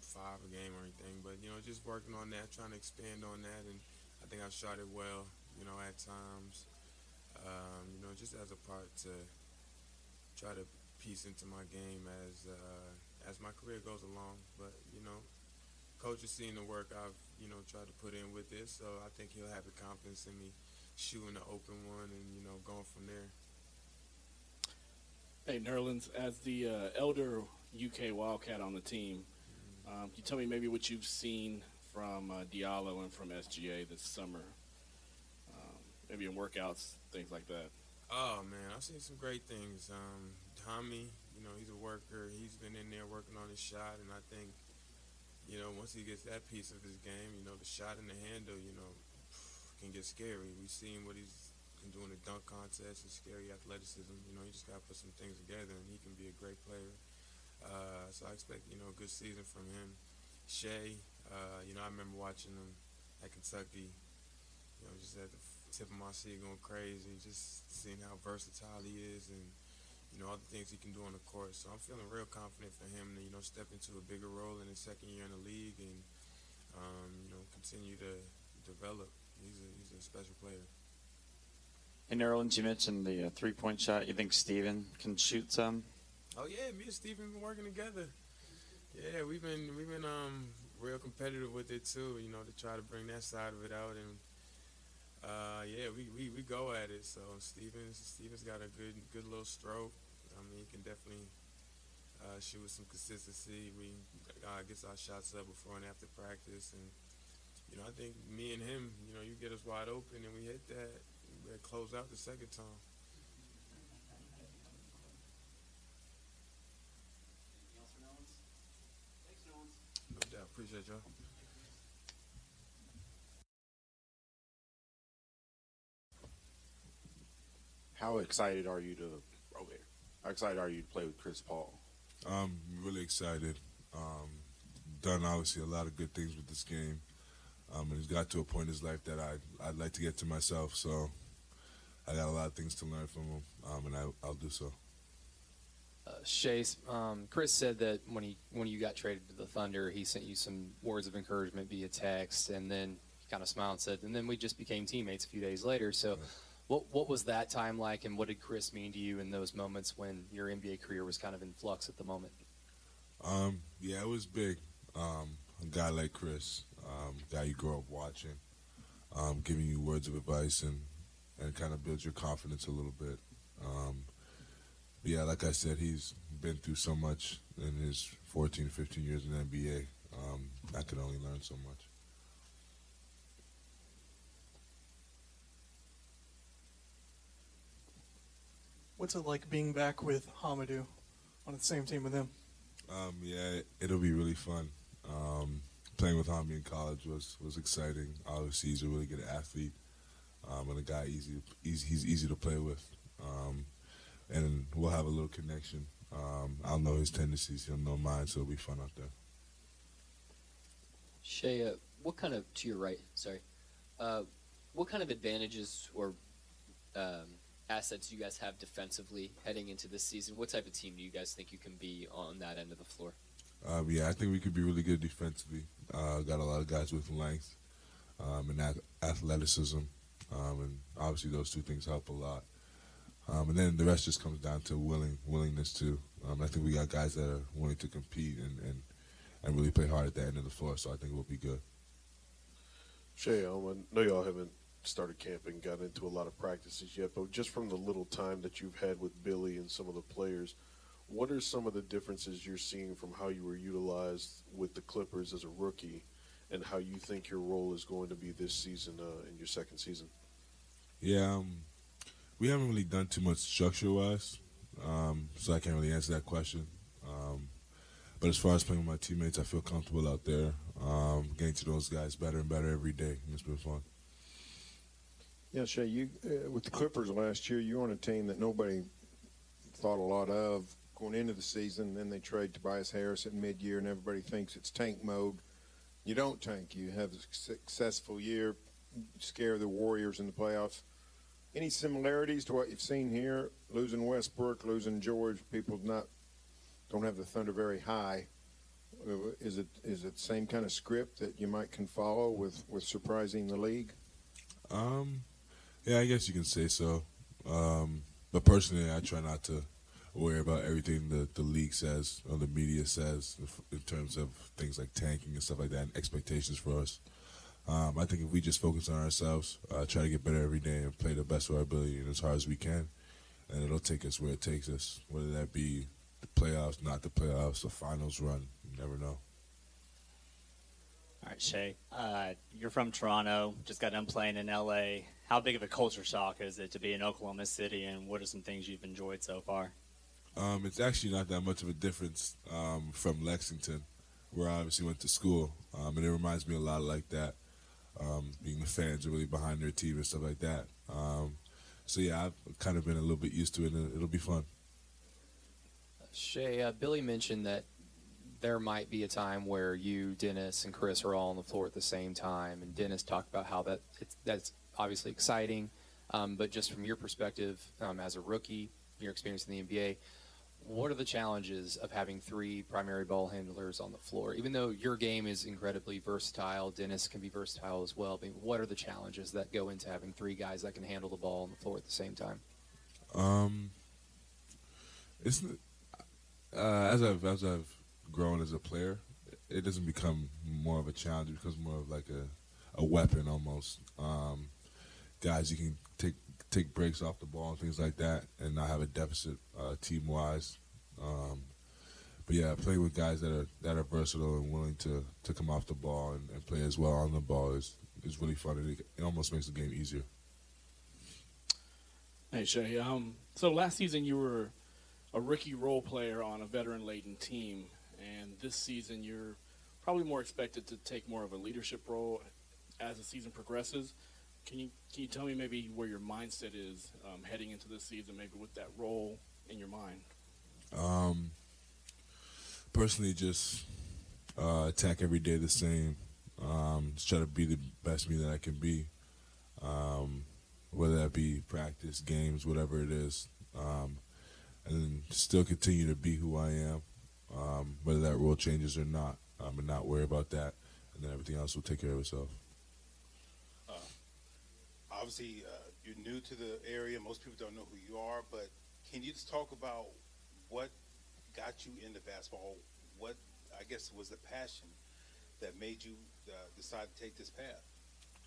five a game or anything, but you know, just working on that, trying to expand on that, and I think I've shot it well. You know, at times. Um, you know, just as a part to try to piece into my game as uh, as my career goes along. But you know, coach has seen the work I've you know tried to put in with this, so I think he'll have the confidence in me shooting the open one and you know going from there. Hey, Nerlens, as the uh, elder UK Wildcat on the team, um, can you tell me maybe what you've seen from uh, Diallo and from SGA this summer? Um, maybe in workouts, things like that. Oh man, I've seen some great things. Um, Tommy, you know, he's a worker. He's been in there working on his shot, and I think, you know, once he gets that piece of his game, you know, the shot and the handle, you know, can get scary. We've seen what he's can do in the dunk contest and scary athleticism. You know, he just got to put some things together, and he can be a great player. Uh, so I expect, you know, a good season from him. Shai, uh, you know, I remember watching him at Kentucky. You know, just at the tip of my seat going crazy, just seeing how versatile he is and you know all the things he can do on the court. So I'm feeling real confident for him to you know step into a bigger role in his second year in the league and um, you know continue to develop. He's a he's a special player. Nerlens, you mentioned the uh, three-point shot. You think Steven can shoot some? Oh yeah, me and Steven been working together. Yeah, we've been we've been um real competitive with it too. You know to try to bring that side of it out and. Uh, yeah, we, we, we go at it. So Stevens Stevens got a good good little stroke. I mean, he can definitely uh, shoot with some consistency. We uh, gets our shots up before and after practice, and you know, I think me and him, you know, you get us wide open and we hit that, we close out the second time. No doubt. Appreciate y'all. How excited are you to? Oh. How excited are you to play with Chris Paul? I'm really excited. Um, done obviously a lot of good things with this game, um, and he's got to a point in his life that I I'd like to get to myself. So I got a lot of things to learn from him, um, and I, I'll do so. Uh, Chase, um, Chris said that when he when you got traded to the Thunder, he sent you some words of encouragement via text, and then he kind of smiled and said, "And then we just became teammates a few days later." So, what what was that time like, and what did Chris mean to you in those moments when your NBA career was kind of in flux at the moment? Um, yeah, it was big. Um, a guy like Chris, um, guy you grow up watching, um, giving you words of advice and and kind of builds your confidence a little bit. Um, yeah, like I said, he's been through so much in his 14, 15 years in the NBA. Um, I could only learn so much. What's it like being back with Hamidou on the same team with him? Um, yeah, it'll be really fun. Um, playing with Hami in college was was exciting. Obviously, he's a really good athlete um, and a guy easy, easy he's easy to play with. Um, and we'll have a little connection. Um, I'll know his tendencies, he'll know mine, so it'll be fun out there. Shai, uh, what kind of to your right? Sorry, uh, what kind of advantages or um, assets do you guys have defensively heading into this season? What type of team do you guys think you can be on that end of the floor? Um, yeah, I think we could be really good defensively. Uh, got a lot of guys with length um, and ath- athleticism, um, and obviously those two things help a lot. Um, and then the rest just comes down to willing willingness too. Um, I think we got guys that are willing to compete and, and, and really play hard at the end of the floor. So I think we'll be good. Shai, I know y'all haven't started camping, got into a lot of practices yet, but just from the little time that you've had with Billy and some of the players, what are some of the differences you're seeing from how you were utilized with the Clippers as a rookie, and how you think your role is going to be this season uh, in your second season? Yeah, um, we haven't really done too much structure wise, um, so I can't really answer that question. Um, but as far as playing with my teammates, I feel comfortable out there, um, getting to those guys better and better every day. and It's been fun. Yeah, Shai, you uh, with the Clippers last year, you were on a team that nobody thought a lot of going into the season. Then they trade Tobias Harris at mid-year, and everybody thinks it's tank mode. You don't tank. You have a successful year, scare the Warriors in the playoffs. any similarities to what you've seen here? Losing Westbrook, losing George, people not don't have the Thunder very high. Is it is it same kind of script that you might can follow with with surprising the league? Um, yeah, I guess you can say so. Um, but personally, I try not to worry about everything the the league says or the media says in terms of things like tanking and stuff like that and expectations for us. Um, I think if we just focus on ourselves, uh, try to get better every day and play the best of our ability and as hard as we can, and it'll take us where it takes us, whether that be the playoffs, not the playoffs, the finals run. You never know. All right, Shai, uh, you're from Toronto, just got done playing in LA. How big of a culture shock is it to be in Oklahoma City, and what are some things you've enjoyed so far? Um, it's actually not that much of a difference um, from Lexington, where I obviously went to school, um, and it reminds me a lot of like that. Um, being the fans are really behind their team and stuff like that. Um, so yeah, I've kind of been a little bit used to it, and it'll be fun. Shai, uh, Billy mentioned that there might be a time where you, Dennis, and Chris are all on the floor at the same time, and Dennis talked about how that that's obviously exciting, um, but just from your perspective as a rookie, your experience in the NBA, what are the challenges of having three primary ball handlers on the floor? Even though your game is incredibly versatile, Dennis can be versatile as well. But what are the challenges that go into having three guys that can handle the ball on the floor at the same time? Um, it's uh, as I've as I've grown as a player, it doesn't become more of a challenge. It becomes more of like a, a weapon almost. Um, guys, you can take breaks off the ball and things like that, and not have a deficit uh, team wise. Um, but yeah, playing with guys that are that are versatile and willing to, to come off the ball and, and play as well on the ball is is really fun. And it, it almost makes the game easier. Hey Shai, um, so last season you were a rookie role player on a veteran-laden team, and this season you're probably more expected to take more of a leadership role as the season progresses. Can you can you tell me maybe where your mindset is um, heading into this season, maybe with that role in your mind? Um, personally, just uh, attack every day the same. Um, just try to be the best me that I can be. Um, whether that be practice, games, whatever it is, um, and then still continue to be who I am, um, whether that role changes or not, um, and not worry about that, and then everything else will take care of itself. Obviously uh, you're new to the area. Most people don't know who you are, but can you just talk about what got you into basketball? What I guess was the passion that made you uh, decide to take this path?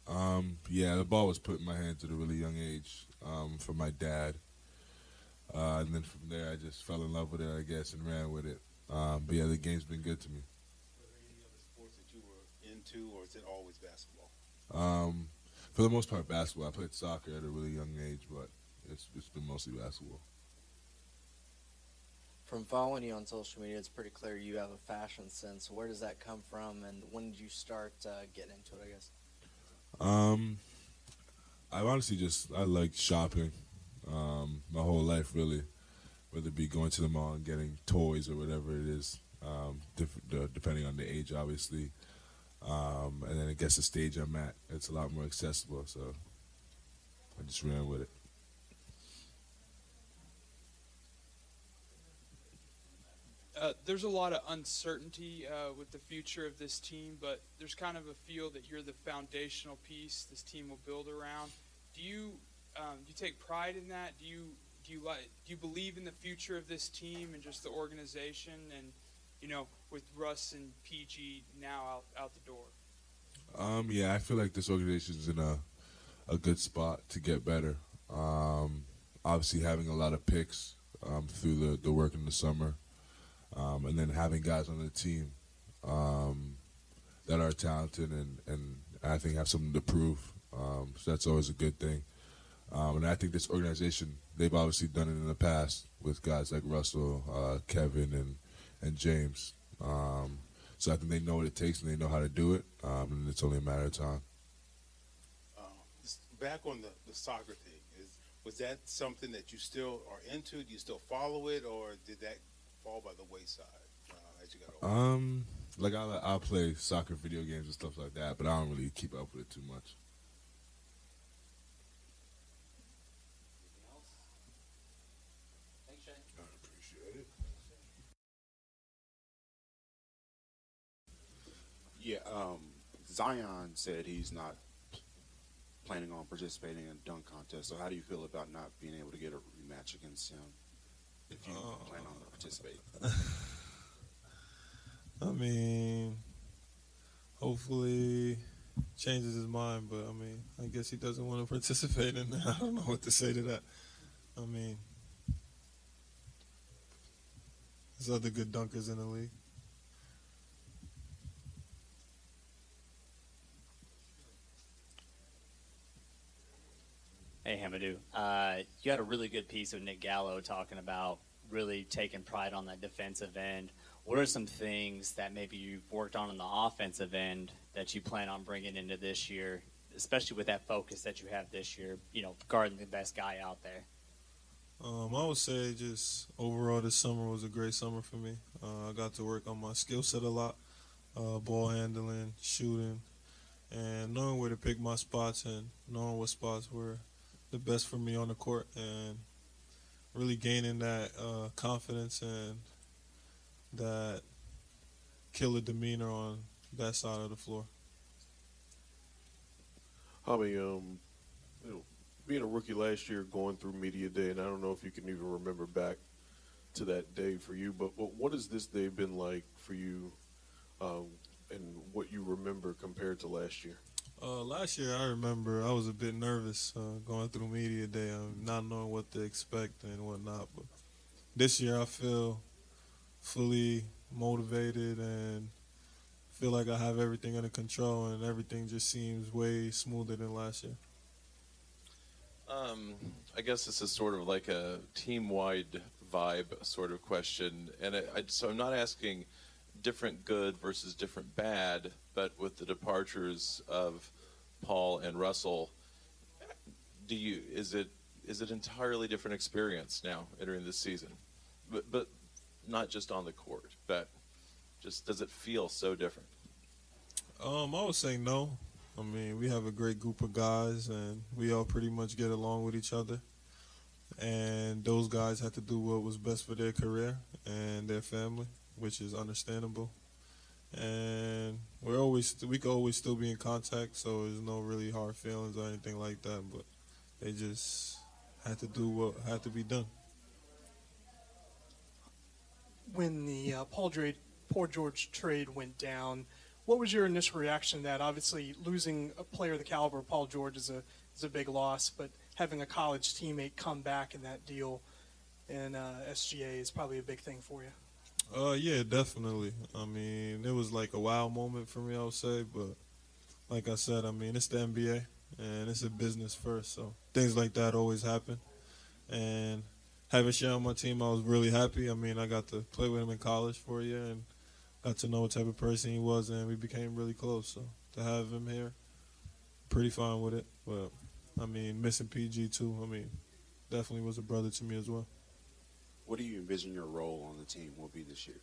Um, yeah, the ball was put in my hands at a really young age um, from my dad. Uh, and then from there, I just fell in love with it, I guess, and ran with it. Um, but yeah, the game's been good to me. Were there any other sports that you were into, or is it always basketball? Um, for the most part, basketball. I played soccer at a really young age, but it's, it's been mostly basketball. From following you on social media, it's pretty clear you have a fashion sense. Where does that come from, and when did you start uh, getting into it? I guess. Um, I honestly just I like shopping, um, my whole life really, whether it be going to the mall and getting toys or whatever it is, um, diff- uh, depending on the age, obviously. Um, and then I guess the stage I'm at, it's a lot more accessible, so I just ran with it. Uh, there's a lot of uncertainty uh, with the future of this team, but there's kind of a feel that you're the foundational piece this team will build around. Do you um, do you take pride in that? Do you do you like do you believe in the future of this team and just the organization and you know with Russ and PG now out out the door? Um, yeah, I feel like this organization is in a a good spot to get better. Um, obviously, having a lot of picks um, through the, the work in the summer, um, and then having guys on the team um, that are talented and, and I think have something to prove. Um, so that's always a good thing. Um, and I think this organization, they've obviously done it in the past with guys like Russell, uh, Kevin, and and James. Um, so I think they know what it takes and they know how to do it, um, and it's only a matter of time. Just back on the, the soccer thing, is was that something that you still are into? Do you still follow it, or did that fall by the wayside uh, as you got older? Um, like I I play soccer video games and stuff like that, but I don't really keep up with it too much. Um, Zion said he's not planning on participating in a dunk contest. So how do you feel about not being able to get a rematch against him if you uh. plan on participating? I mean, hopefully changes his mind, but I mean, I guess he doesn't want to participate in that. I don't know what to say to that. I mean, there's other good dunkers in the league. Hey, Hamidou. Uh, you had a really good piece with Nick Gallo talking about really taking pride on that defensive end. What are some things that maybe you've worked on on the offensive end that you plan on bringing into this year, especially with that focus that you have this year, you know, guarding the best guy out there? Um, I would say just overall this summer was a great summer for me. Uh, I got to work on my skill set a lot, uh, ball handling, shooting, and knowing where to pick my spots and knowing what spots were the best for me on the court and really gaining that uh, confidence and that killer demeanor on that side of the floor. Javi, um, you know, being a rookie last year, going through media day, and I don't know if you can even remember back to that day for you, but, but what has this day been like for you, um, and what you remember compared to last year? Uh, last year, I remember I was a bit nervous uh, going through media day, um, not knowing what to expect and whatnot. But this year, I feel fully motivated and feel like I have everything under control, and everything just seems way smoother than last year. Um, I guess this is sort of like a team-wide vibe sort of question, and I, I, so I'm not asking different good versus different bad, but with the departures of Paul and Russell, do you is it is it entirely different experience now entering this season, but but not just on the court, but just does it feel so different? Um, I would say no. I mean, we have a great group of guys, and we all pretty much get along with each other. And those guys had to do what was best for their career and their family, which is understandable. And we're always we can always still be in contact, so there's no really hard feelings or anything like that. But they just had to do what had to be done. When the uh, Paul, Dra- Paul George trade went down, what was your initial reaction to that? Obviously, losing a player of the caliber of Paul George is a is a big loss, but having a college teammate come back in that deal in uh, SGA is probably a big thing for you. Uh, yeah, definitely. I mean, it was like a wild moment for me, I would say. But like I said, I mean, it's the NBA and it's a business first, so things like that always happen. And having Shai on my team, I was really happy. I mean, I got to play with him in college for a year and got to know what type of person he was, and we became really close. So to have him here, pretty fine with it. But I mean, missing PG too. I mean, definitely was a brother to me as well. What do you envision your role on the team will be this year?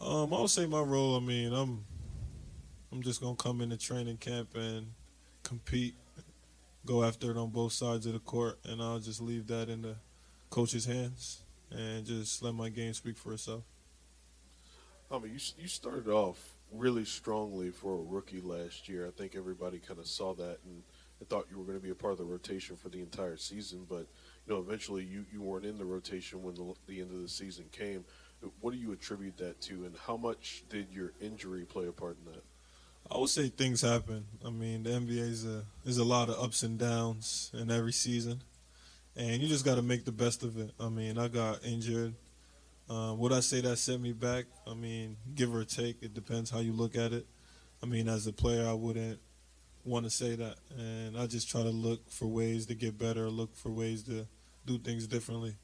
Um, I would say my role. I mean, I'm I'm just gonna come into training camp and compete, go after it on both sides of the court, and I'll just leave that in the coach's hands and just let my game speak for itself. I mean, you you started off really strongly for a rookie last year. I think everybody kind of saw that and, and thought you were going to be a part of the rotation for the entire season. But you know, eventually you, you weren't in the rotation when the, the end of the season came. What do you attribute that to, and how much did your injury play a part in that? I would say things happen. I mean, the NBA is a is a lot of ups and downs in every season, and you just got to make the best of it. I mean, I got injured. Um, would I say that set me back? I mean, give or take, it depends how you look at it. I mean, as a player, I wouldn't want to say that, and I just try to look for ways to get better, look for ways to do things differently.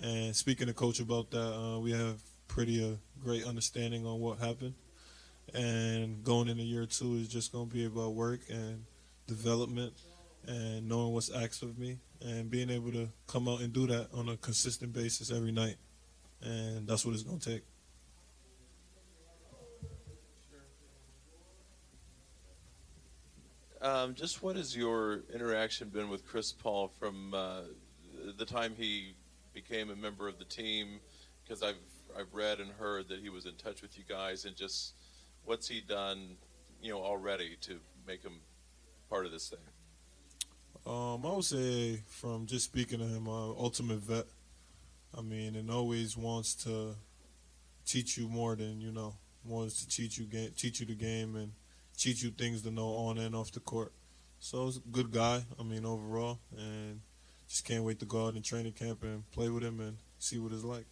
And speaking to coach about that, uh, we have pretty a great understanding on what happened. And going into year two is just going to be about work and development and knowing what's asked of me and being able to come out and do that on a consistent basis every night. And that's what it's going to take. Um, just what has your interaction been with Chris Paul from uh, the time he became a member of the team? Because I've I've read and heard that he was in touch with you guys, and just what's he done you know already to make him part of this thing? Um, I would say from just speaking to him, uh, ultimate vet. I mean, and always wants to teach you more than you know. Wants to teach you game, teach you the game, and teach you things to know on and off the court. So he's a good guy. I mean, overall, and just can't wait to go out in training camp and play with him and see what it's like.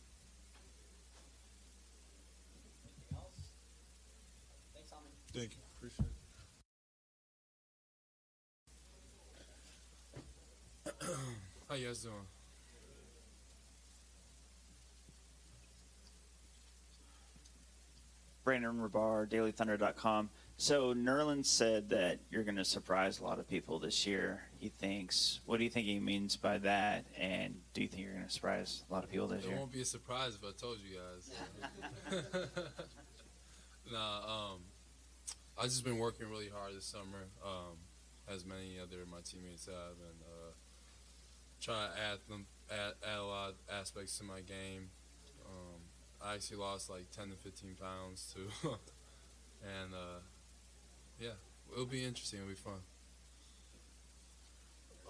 Thank you. Appreciate it. How you guys doing? Brandon Rahbar, DailyThunder.com. So Nerlens said that you're going to surprise a lot of people this year. He thinks. What do you think he means by that? And do you think you're going to surprise a lot of people this It year? It won't be a surprise if I told you guys. nah, um, I've just been working really hard this summer, um, as many other of my teammates have, and uh, try to add them add, add a lot of aspects to my game. Um, I actually lost like 10 to 15 pounds too, and uh, yeah, it'll be interesting. It'll be fun.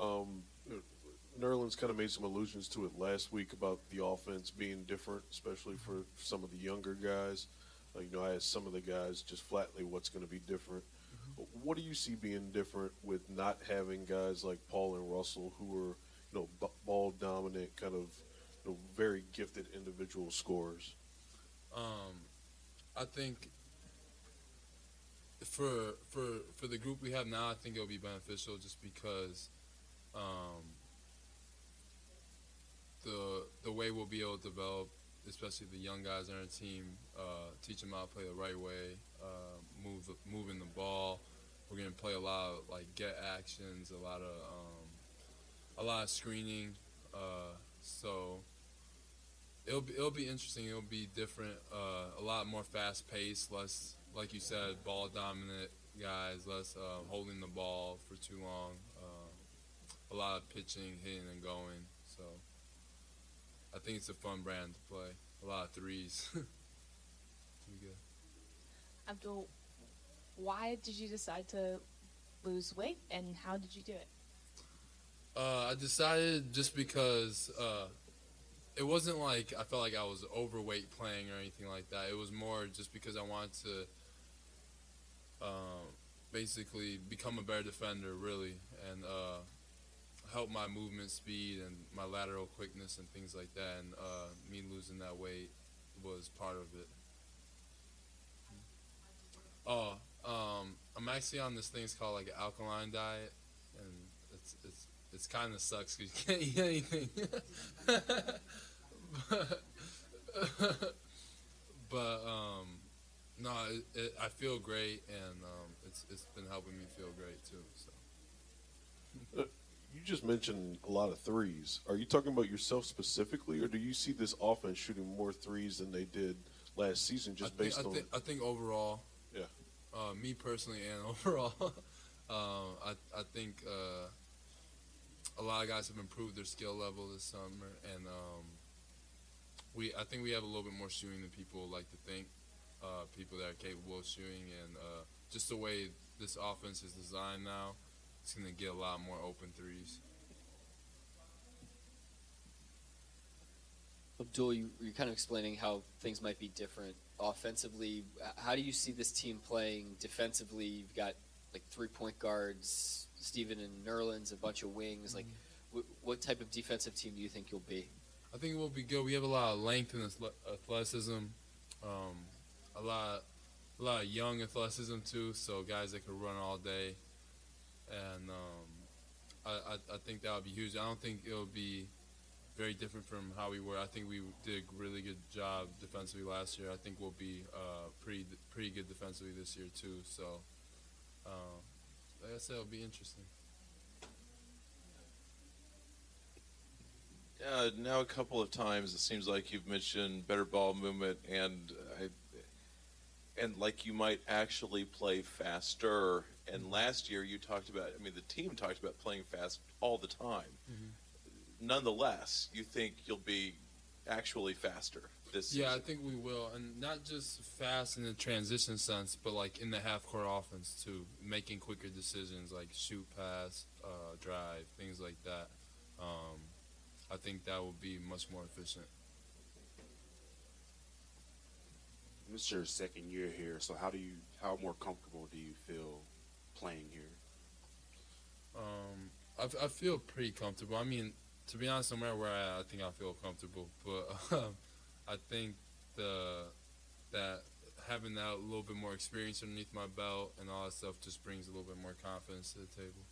Um, Nerlens kind of made some allusions to it last week about the offense being different, especially for some of the younger guys. Uh, you know, I asked some of the guys just flatly what's going to be different. What do you see being different with not having guys like Paul and Russell who are, you know, b- ball dominant, kind of, you know, very gifted individual scorers? Um, I think for for for the group we have now, I think it'll be beneficial just because um, the the way we'll be able to develop, especially the young guys on our team, uh, teach them how to play the right way, uh, move moving the ball. We're gonna play a lot of like get actions, a lot of um, a lot of screening. Uh, so it'll be it'll be interesting. It'll be different. Uh, a lot more fast paced, less like you said, ball dominant guys, less uh, holding the ball for too long. Uh, a lot of pitching, hitting, and going. So I think it's a fun brand to play. A lot of threes. Be good. Abdel, why did you decide to lose weight and how did you do it? Uh, I decided just because uh, it wasn't like I felt like I was overweight playing or anything like that. It was more just because I wanted to um, basically become a better defender, really, and uh, help my movement speed and my lateral quickness and things like that. And uh, me losing that weight was part of it. Oh, um, I'm actually on this thing. It's called like an alkaline diet, and it's it's it's kind of sucks because you can't eat anything. but, but um, no, it, it, I feel great, and um, it's it's been helping me feel great too. So. Uh, You just mentioned a lot of threes. Are you talking about yourself specifically, or do you see this offense shooting more threes than they did last season, just I think, based I on? think, I think overall, Yeah. uh, me personally and overall, um, I I think uh, a lot of guys have improved their skill level this summer, and um, we I think we have a little bit more shooting than people like to think. Uh, people that are capable of shooting, and uh, just the way this offense is designed now, it's going to get a lot more open threes. Abdel, you, you're kind of explaining how things might be different offensively. How do you see this team playing defensively? You've got like three point guards, Steven and Nerlens, a bunch of wings. Like, wh- what type of defensive team do you think you'll be? I think it will be good. We have a lot of length and athleticism, um, a lot, a lot of young athleticism too. So guys that can run all day, and um, I, I, I think that would be huge. I don't think it'll be very different from how we were. I think we did a really good job defensively last year. I think we'll be uh, pretty pretty good defensively this year too. So, uh, like I said, it'll be interesting. Yeah, now a couple of times it seems like you've mentioned better ball movement and and like you might actually play faster. And last year you talked about, I mean, the team talked about playing fast all the time. Nonetheless, you think you'll be actually faster this season? Yeah, I think we will, and not just fast in the transition sense, but like in the half court offense too, making quicker decisions like shoot, pass, uh, drive, things like that. Um, I think that will be much more efficient. This is your second year here, so how do you how more comfortable do you feel playing here? Um, I, f- I feel pretty comfortable. I mean, to be honest, no matter where I, I think I feel comfortable. But um, I think the that having that a little bit more experience underneath my belt and all that stuff just brings a little bit more confidence to the table.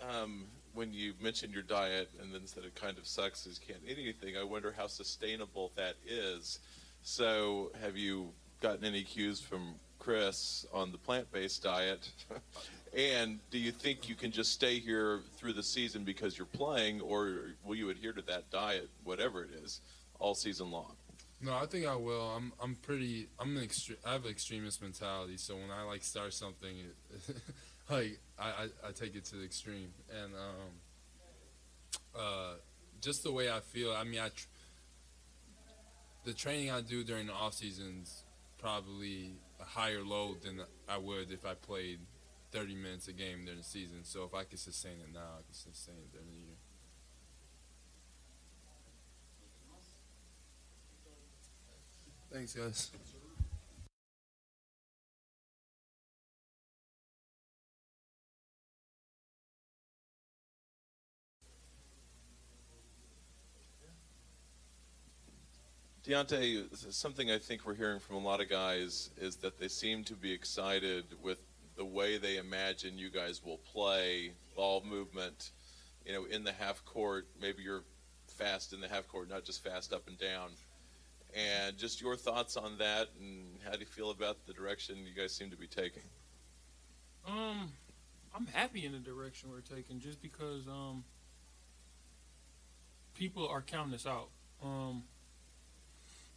um, when you mentioned your diet and then said it kind of sucks you can't eat anything, I wonder how sustainable that is. So, have you gotten any cues from Chris on the plant based diet? and do you think you can just stay here through the season because you're playing, or will you adhere to that diet, whatever it is, all season long? No, I think I will. I'm I'm pretty. I'm an extre- I have an extremist mentality. So when I like start something, it, like I, I, I take it to the extreme, and um, uh, just the way I feel. I mean, I tr- the training I do during the off season's probably a higher load than I would if I played 30 minutes a game during the season. So if I can sustain it now, I can sustain it during the year. Thanks, guys. Deonte, something I think we're hearing from a lot of guys is that they seem to be excited with the way they imagine you guys will play, ball movement, you know, in the half court. Maybe you're fast in the half court, not just fast up and down. And just your thoughts on that, and how do you feel about the direction you guys seem to be taking? Um, I'm happy in the direction we're taking, just because um, people are counting us out. Um,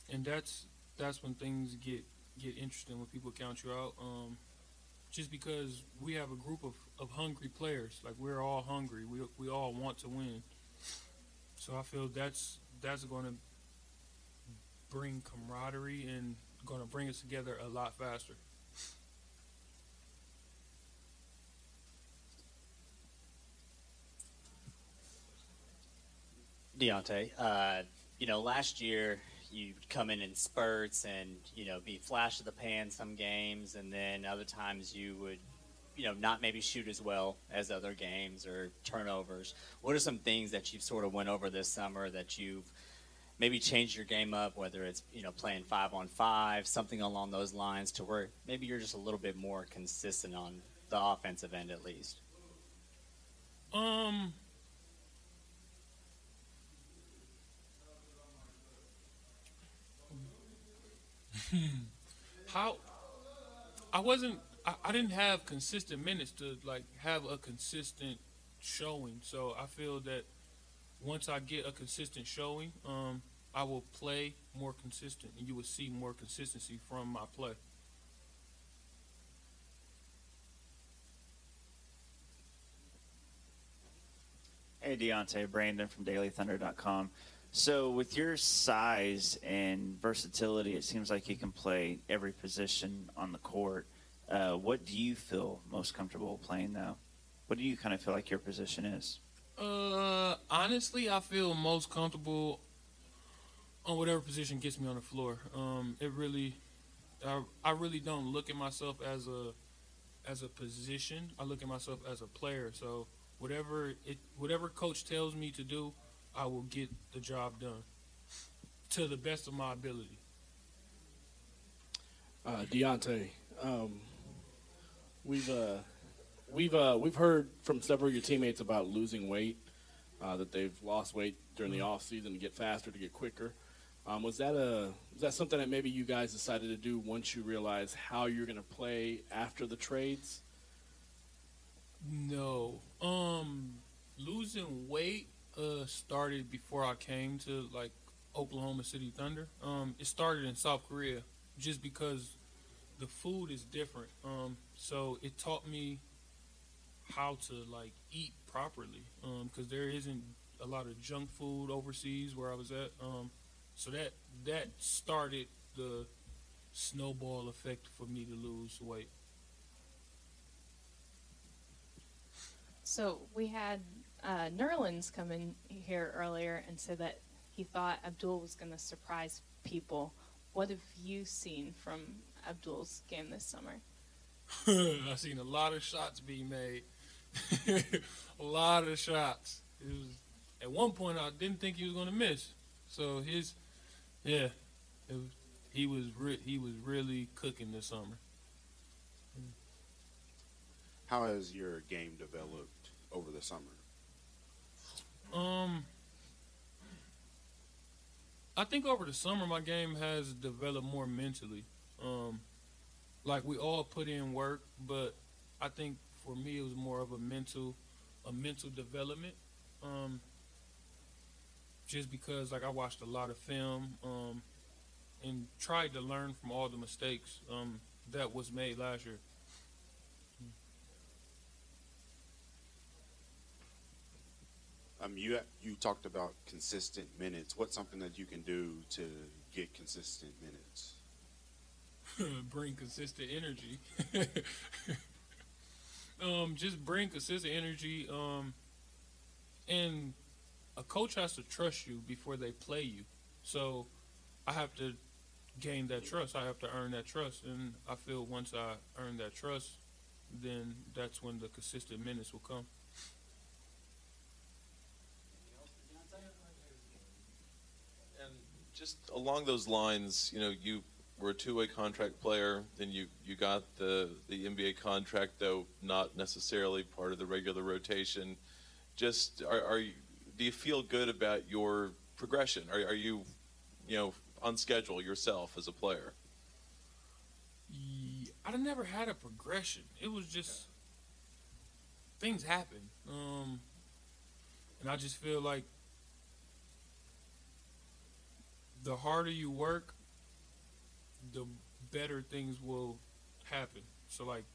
and that's that's when things get get interesting when people count you out. Um, just because we have a group of, of hungry players, like we're all hungry, we we all want to win. So I feel that's that's going to bring camaraderie and going to bring us together a lot faster. Deonte, uh, you know, last year you'd come in in spurts and you know be flash of the pan some games, and then other times you would, you know, not maybe shoot as well as other games or turnovers. What are some things that you've sort of went over this summer that you've maybe changed your game up, whether it's you know playing five on five, something along those lines, to where maybe you're just a little bit more consistent on the offensive end at least. Um, how I wasn't I, I didn't have consistent minutes to like have a consistent showing. So I feel that once I get a consistent showing, um, I will play more consistent, and you will see more consistency from my play. Hey, Deonte, Brandon from DailyThunder.com. So, with your size and versatility, it seems like you can play every position on the court. Uh, what do you feel most comfortable playing now? What do you kind of feel like your position is? Uh, honestly, I feel most comfortable on whatever position gets me on the floor. Um, it really, I, I really don't look at myself as a as a position. I look at myself as a player. So whatever it whatever coach tells me to do, I will get the job done to the best of my ability. Uh, Deonte, um, we've uh, we've uh, we've heard from several of your teammates about losing weight, uh, that they've lost weight during the off season to get faster, to get quicker. Um, was that a was that something that maybe you guys decided to do once you realized how you're going to play after the trades? No. Um, losing weight uh started before I came to like Oklahoma City Thunder. Um, it started in South Korea just because the food is different. Um, so it taught me how to like eat properly because there isn't a lot of junk food overseas where I was at. Um, so that that started the snowball effect for me to lose weight. So we had uh, Nerlens come in here earlier and say that he thought Abdel was going to surprise people. What have you seen from Abdel's game this summer? I've seen a lot of shots being made. a lot of shots. It was at one point I didn't think he was going to miss. So his, yeah, it was, he was re- he was really cooking this summer. How has your game developed over the summer? Um, I think over the summer my game has developed more mentally. Um, like we all put in work, but I think for me it was more of a mental, a mental development. Um, just because like I watched a lot of film, um, and tried to learn from all the mistakes um, that was made last year. Um, you you talked about consistent minutes. What's something that you can do to get consistent minutes? bring consistent energy. um, just bring consistent energy. Um, and a coach has to trust you before they play you. So I have to gain that trust. I have to earn that trust. And I feel once I earn that trust, then that's when the consistent minutes will come. Just along those lines, you know, you were a two-way contract player, then you you got the the NBA contract, though not necessarily part of the regular rotation. Just are, are you, do you feel good about your progression? Are are you, you know, on schedule yourself as a player? Ye- I never had a progression. It was just things happen, um, and I just feel like the harder you work, the better things will happen. So like,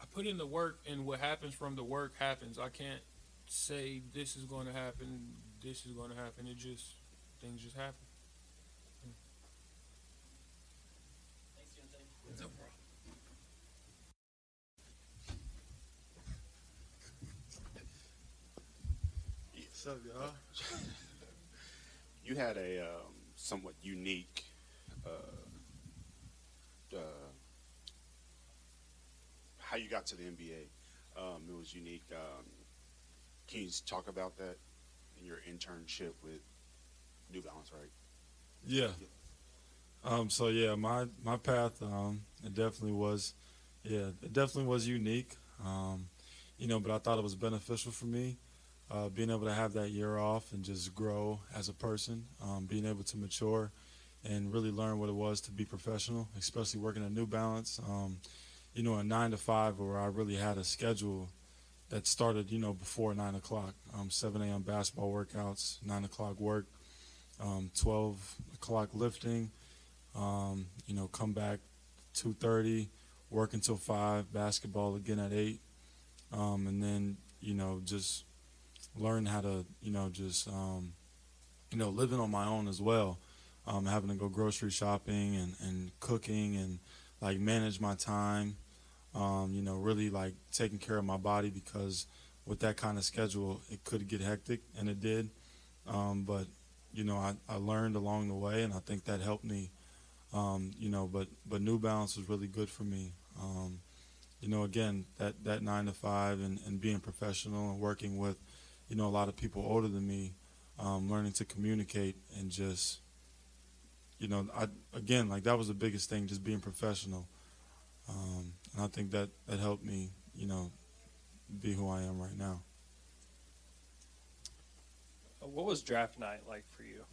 I put in the work, and what happens from the work happens. I can't say this is going to happen, this is going to happen. It just things just happen. What's up, y'all? You had a um, somewhat unique. Uh, uh, how you got to the NBA? Um, it was unique. Um, can you talk about that in your internship with New Balance, right? Yeah. Um, so yeah, my my path, um, it definitely was, yeah, it definitely was unique. Um, you know, but I thought it was beneficial for me, uh, being able to have that year off and just grow as a person, um, being able to mature, and really learn what it was to be professional, especially working at New Balance. Um, you know, a nine to five where I really had a schedule that started, you know, before nine o'clock. Um, 7 a.m. basketball workouts, nine o'clock work, um, 12 o'clock lifting. Um, you know, come back 2:30, work until five, basketball again at eight, um, and then you know just learn how to you know just um, you know living on my own as well, um, having to go grocery shopping and, and cooking and like manage my time. Um, you know, really like taking care of my body because with that kind of schedule, it could get hectic, and it did. Um, but you know, I, I learned along the way, and I think that helped me. Um, you know, but but New Balance was really good for me. Um, you know, again, that, that nine to five and, and being professional and working with, you know, a lot of people older than me, um, learning to communicate and just, you know, I again like that was the biggest thing, just being professional. Um, and I think that that helped me, you know, be who I am right now. Uh, What was draft night like for you?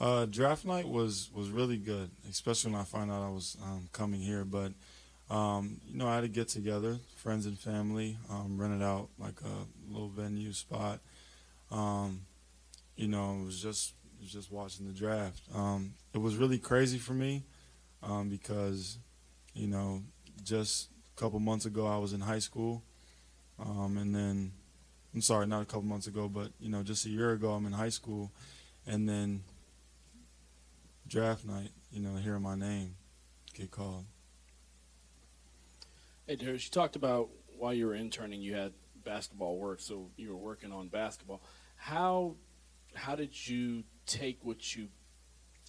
Uh, draft night was was really good, especially when I found out I was um, coming here. But um, you know, I had to get together, friends and family, um, rented out like a little venue spot. Um, you know, it was just it was just watching the draft. Um, it was really crazy for me um, because you know, just a couple months ago I was in high school, um, and then I'm sorry, not a couple months ago, but you know, just a year ago, I'm in high school, and then draft night, you know, hearing my name get called. Hey, Darius, you talked about while you were interning, you had basketball work, so you were working on basketball. How how did you take what you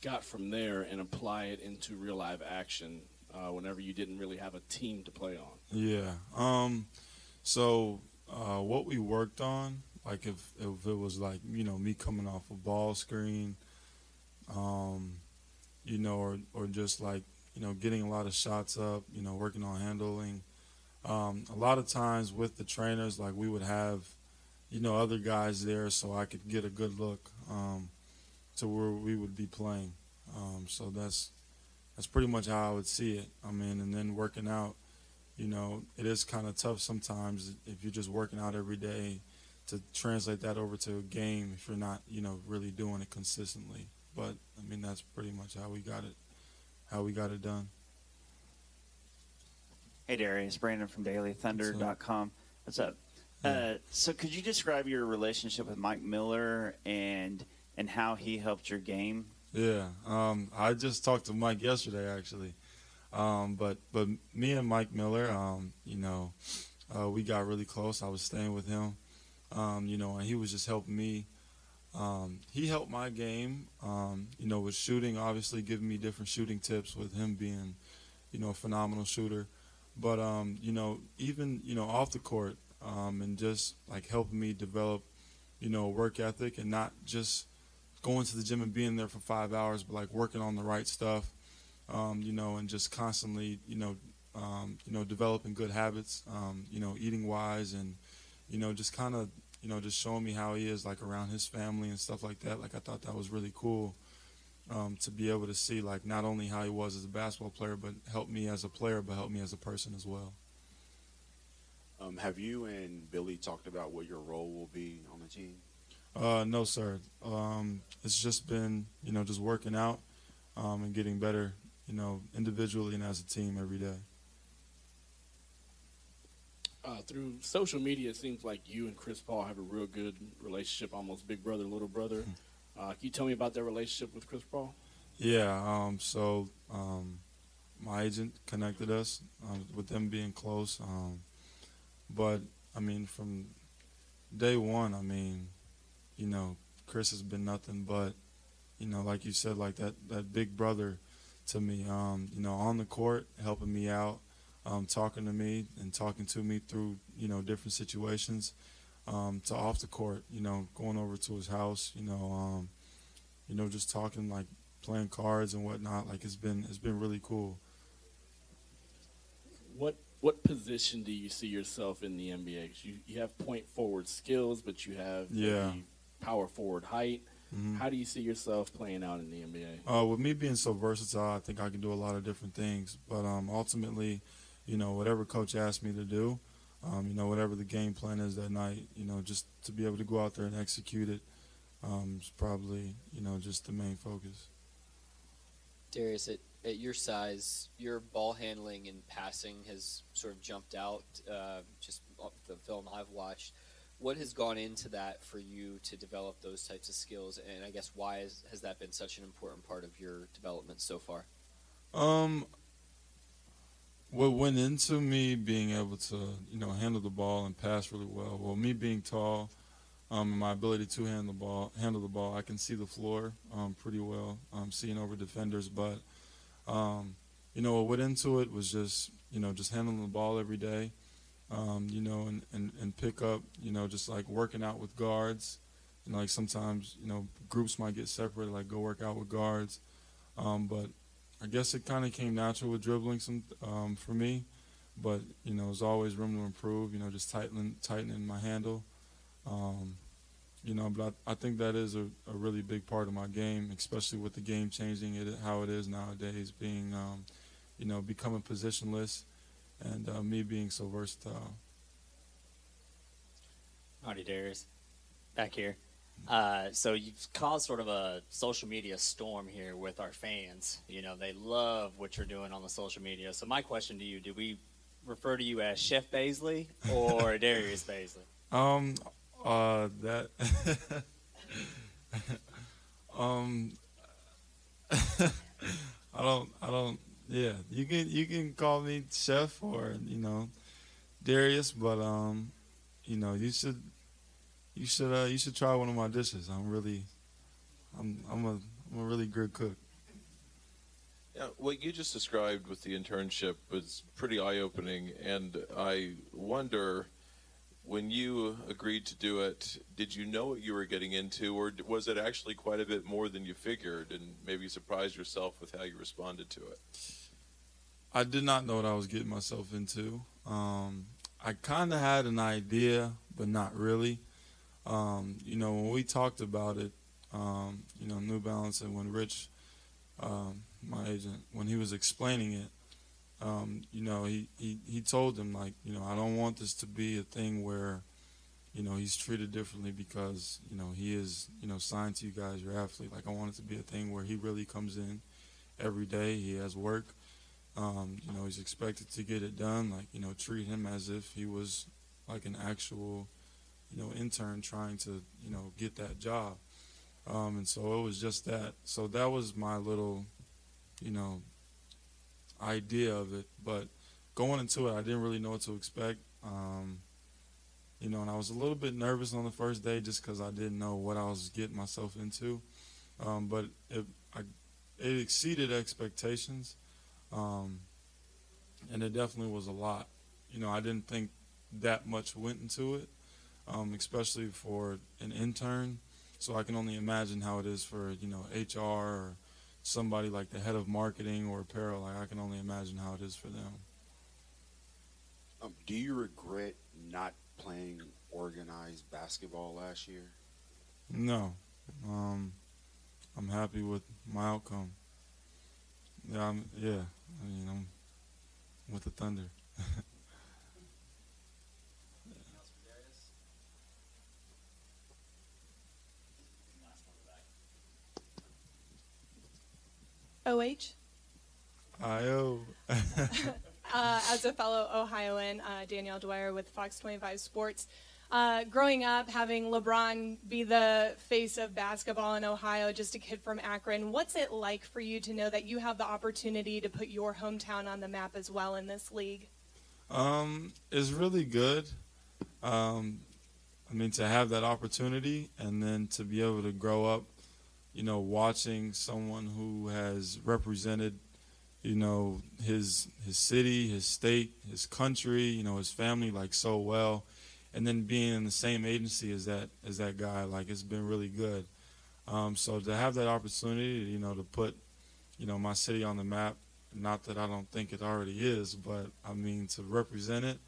got from there and apply it into real live action uh, whenever you didn't really have a team to play on? Yeah. Um. So uh, what we worked on, like if if it was like you know me coming off a ball screen, um, you know, or or just like you know getting a lot of shots up, you know, working on handling. Um, a lot of times with the trainers, like we would have, you know, other guys there, so I could get a good look um, to where we would be playing. Um, so that's that's pretty much how I would see it. I mean, and then working out, you know, it is kind of tough sometimes if you're just working out every day to translate that over to a game if you're not, you know, really doing it consistently. But I mean, that's pretty much how we got it, how we got it done. Hey Darius, Brandon from DailyThunder.com. What's up? Uh, so could you describe your relationship with Mike Miller and and how he helped your game? Yeah, um, I just talked to Mike yesterday actually, um, but but me and Mike Miller, um, you know, uh, we got really close. I was staying with him, um, you know, and he was just helping me. Um, he helped my game, um, you know, with shooting. Obviously, giving me different shooting tips with him being, you know, a phenomenal shooter. But um, you know, even you know off the court, um, and just like helping me develop, you know, work ethic and not just going to the gym and being there for five hours, but like working on the right stuff, um, you know, and just constantly, you know, um, you know, developing good habits, um, you know, eating wise, and you know, just kind of, you know, just showing me how he is like around his family and stuff like that. Like I thought that was really cool um, to be able to see like not only how he was as a basketball player, but help me as a player, but help me as a person as well. Um, have you and Billy talked about what your role will be on the team? Uh, no, sir. Um, it's just been, you know, just working out um, and getting better, you know, individually and as a team every day. Uh, through social media, it seems like you and Chris Paul have a real good relationship, almost big brother, little brother. Uh, can you tell me about their relationship with Chris Paul? Yeah. Um, so um, my agent connected us um, with them being close. Um, but I mean, from day one, I mean, you know, Chris has been nothing but, you know, like you said, like that that big brother to me. Um, you know, on the court, helping me out, um, talking to me and talking to me through you know different situations. Um, to off the court, you know, going over to his house, you know, um, you know, just talking like playing cards and whatnot. Like it's been it's been really cool. What what position do you see yourself in the NBA? You you have point forward skills, but you have Yeah. power forward height. Mhm. How do you see yourself playing out in the NBA? Uh, with me being so versatile, I think I can do a lot of different things. But um, ultimately, you know, whatever coach asks me to do, um, you know, whatever the game plan is that night, you know, just to be able to go out there and execute it um, is probably, you know, just the main focus. Darius, at, at your size, your ball handling and passing has sort of jumped out uh, just off the film I've watched. What has gone into that for you to develop those types of skills, and I guess why has, has that been such an important part of your development so far? Um, what went into me being able to, you know, handle the ball and pass really well. Well, me being tall, um, and my ability to handle the ball, handle the ball, I can see the floor um, pretty well, um, seeing over defenders. But, um, you know, what went into it was just, you know, just handling the ball every day, um, you know, and, and, and pick up, you know, just like working out with guards. Know, like sometimes, you know, groups might get separated, like go work out with guards. Um, but I guess it kind of came natural with dribbling some um, for me, but you know, there's always room to improve. You know, just tightening tightening my handle. Um, you know, but I, I think that is a, a really big part of my game, especially with the game changing it how it is nowadays, being um, you know becoming positionless, and uh, me being so versatile. Howdy, Darius. Back here. Uh, so you've caused sort of a social media storm here with our fans. You know, they love what you're doing on the social media. So my question to you: Do we refer to you as Chef Bazley or Darius Bazley? Um, uh, that. um, I don't, I don't. Yeah, you can you can call me chef or you know, Darius, but um, you know, you should, you should, uh, you should try one of my dishes. I'm really, I'm, I'm a, I'm a really good cook. Yeah, what you just described with the internship was pretty eye opening, and I wonder when you agreed to do it, did you know what you were getting into, or was it actually quite a bit more than you figured, and maybe surprised yourself with how you responded to it? I did not know what I was getting myself into. Um, I kind of had an idea, but not really. Um, you know, when we talked about it, um, you know, New Balance, and when Rich, um, my agent, when he was explaining it, um, you know, he, he, he told them, like, you know, I don't want this to be a thing where, you know, he's treated differently because, you know, he is, you know, signed to you guys, your athlete. Like, I want it to be a thing where he really comes in every day, he has work. Um, you know, he's expected to get it done. Like, you know, treat him as if he was like an actual, you know, intern trying to, you know, get that job. Um, and so it was just that. So that was my little, you know, idea of it. But going into it, I didn't really know what to expect. Um, you know, and I was a little bit nervous on the first day just because I didn't know what I was getting myself into. Um, but it, I, it exceeded expectations. Um, and it definitely was a lot. You know, I didn't think that much went into it, um, especially for an intern. So I can only imagine how it is for you know HR or somebody like the head of marketing or apparel. Like I can only imagine how it is for them. Um, do you regret not playing organized basketball last year? No, um, I'm happy with my outcome. Yeah, I'm, yeah. I mean, I'm with the Thunder. OH. IO. uh, as a fellow Ohioan, uh, Danielle Dwyer with Fox 25 Sports. Uh, growing up, having LeBron be the face of basketball in Ohio, just a kid from Akron, what's it like for you to know that you have the opportunity to put your hometown on the map as well in this league? Um, it's really good. Um, I mean, to have that opportunity and then to be able to grow up, you know, watching someone who has represented, you know, his his city, his state, his country, you know, his family like so well, and then being in the same agency as that as that guy, like it's been really good. Um, so to have that opportunity, you know, to put, you know, my city on the map, not that I don't think it already is, but I mean to represent it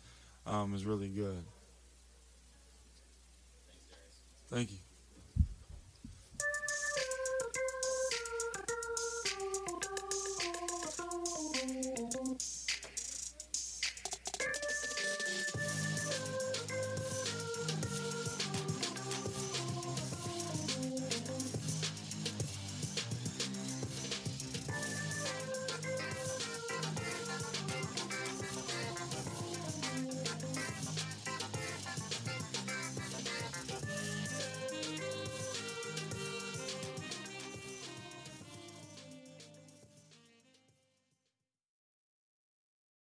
um, is really good. Thank you.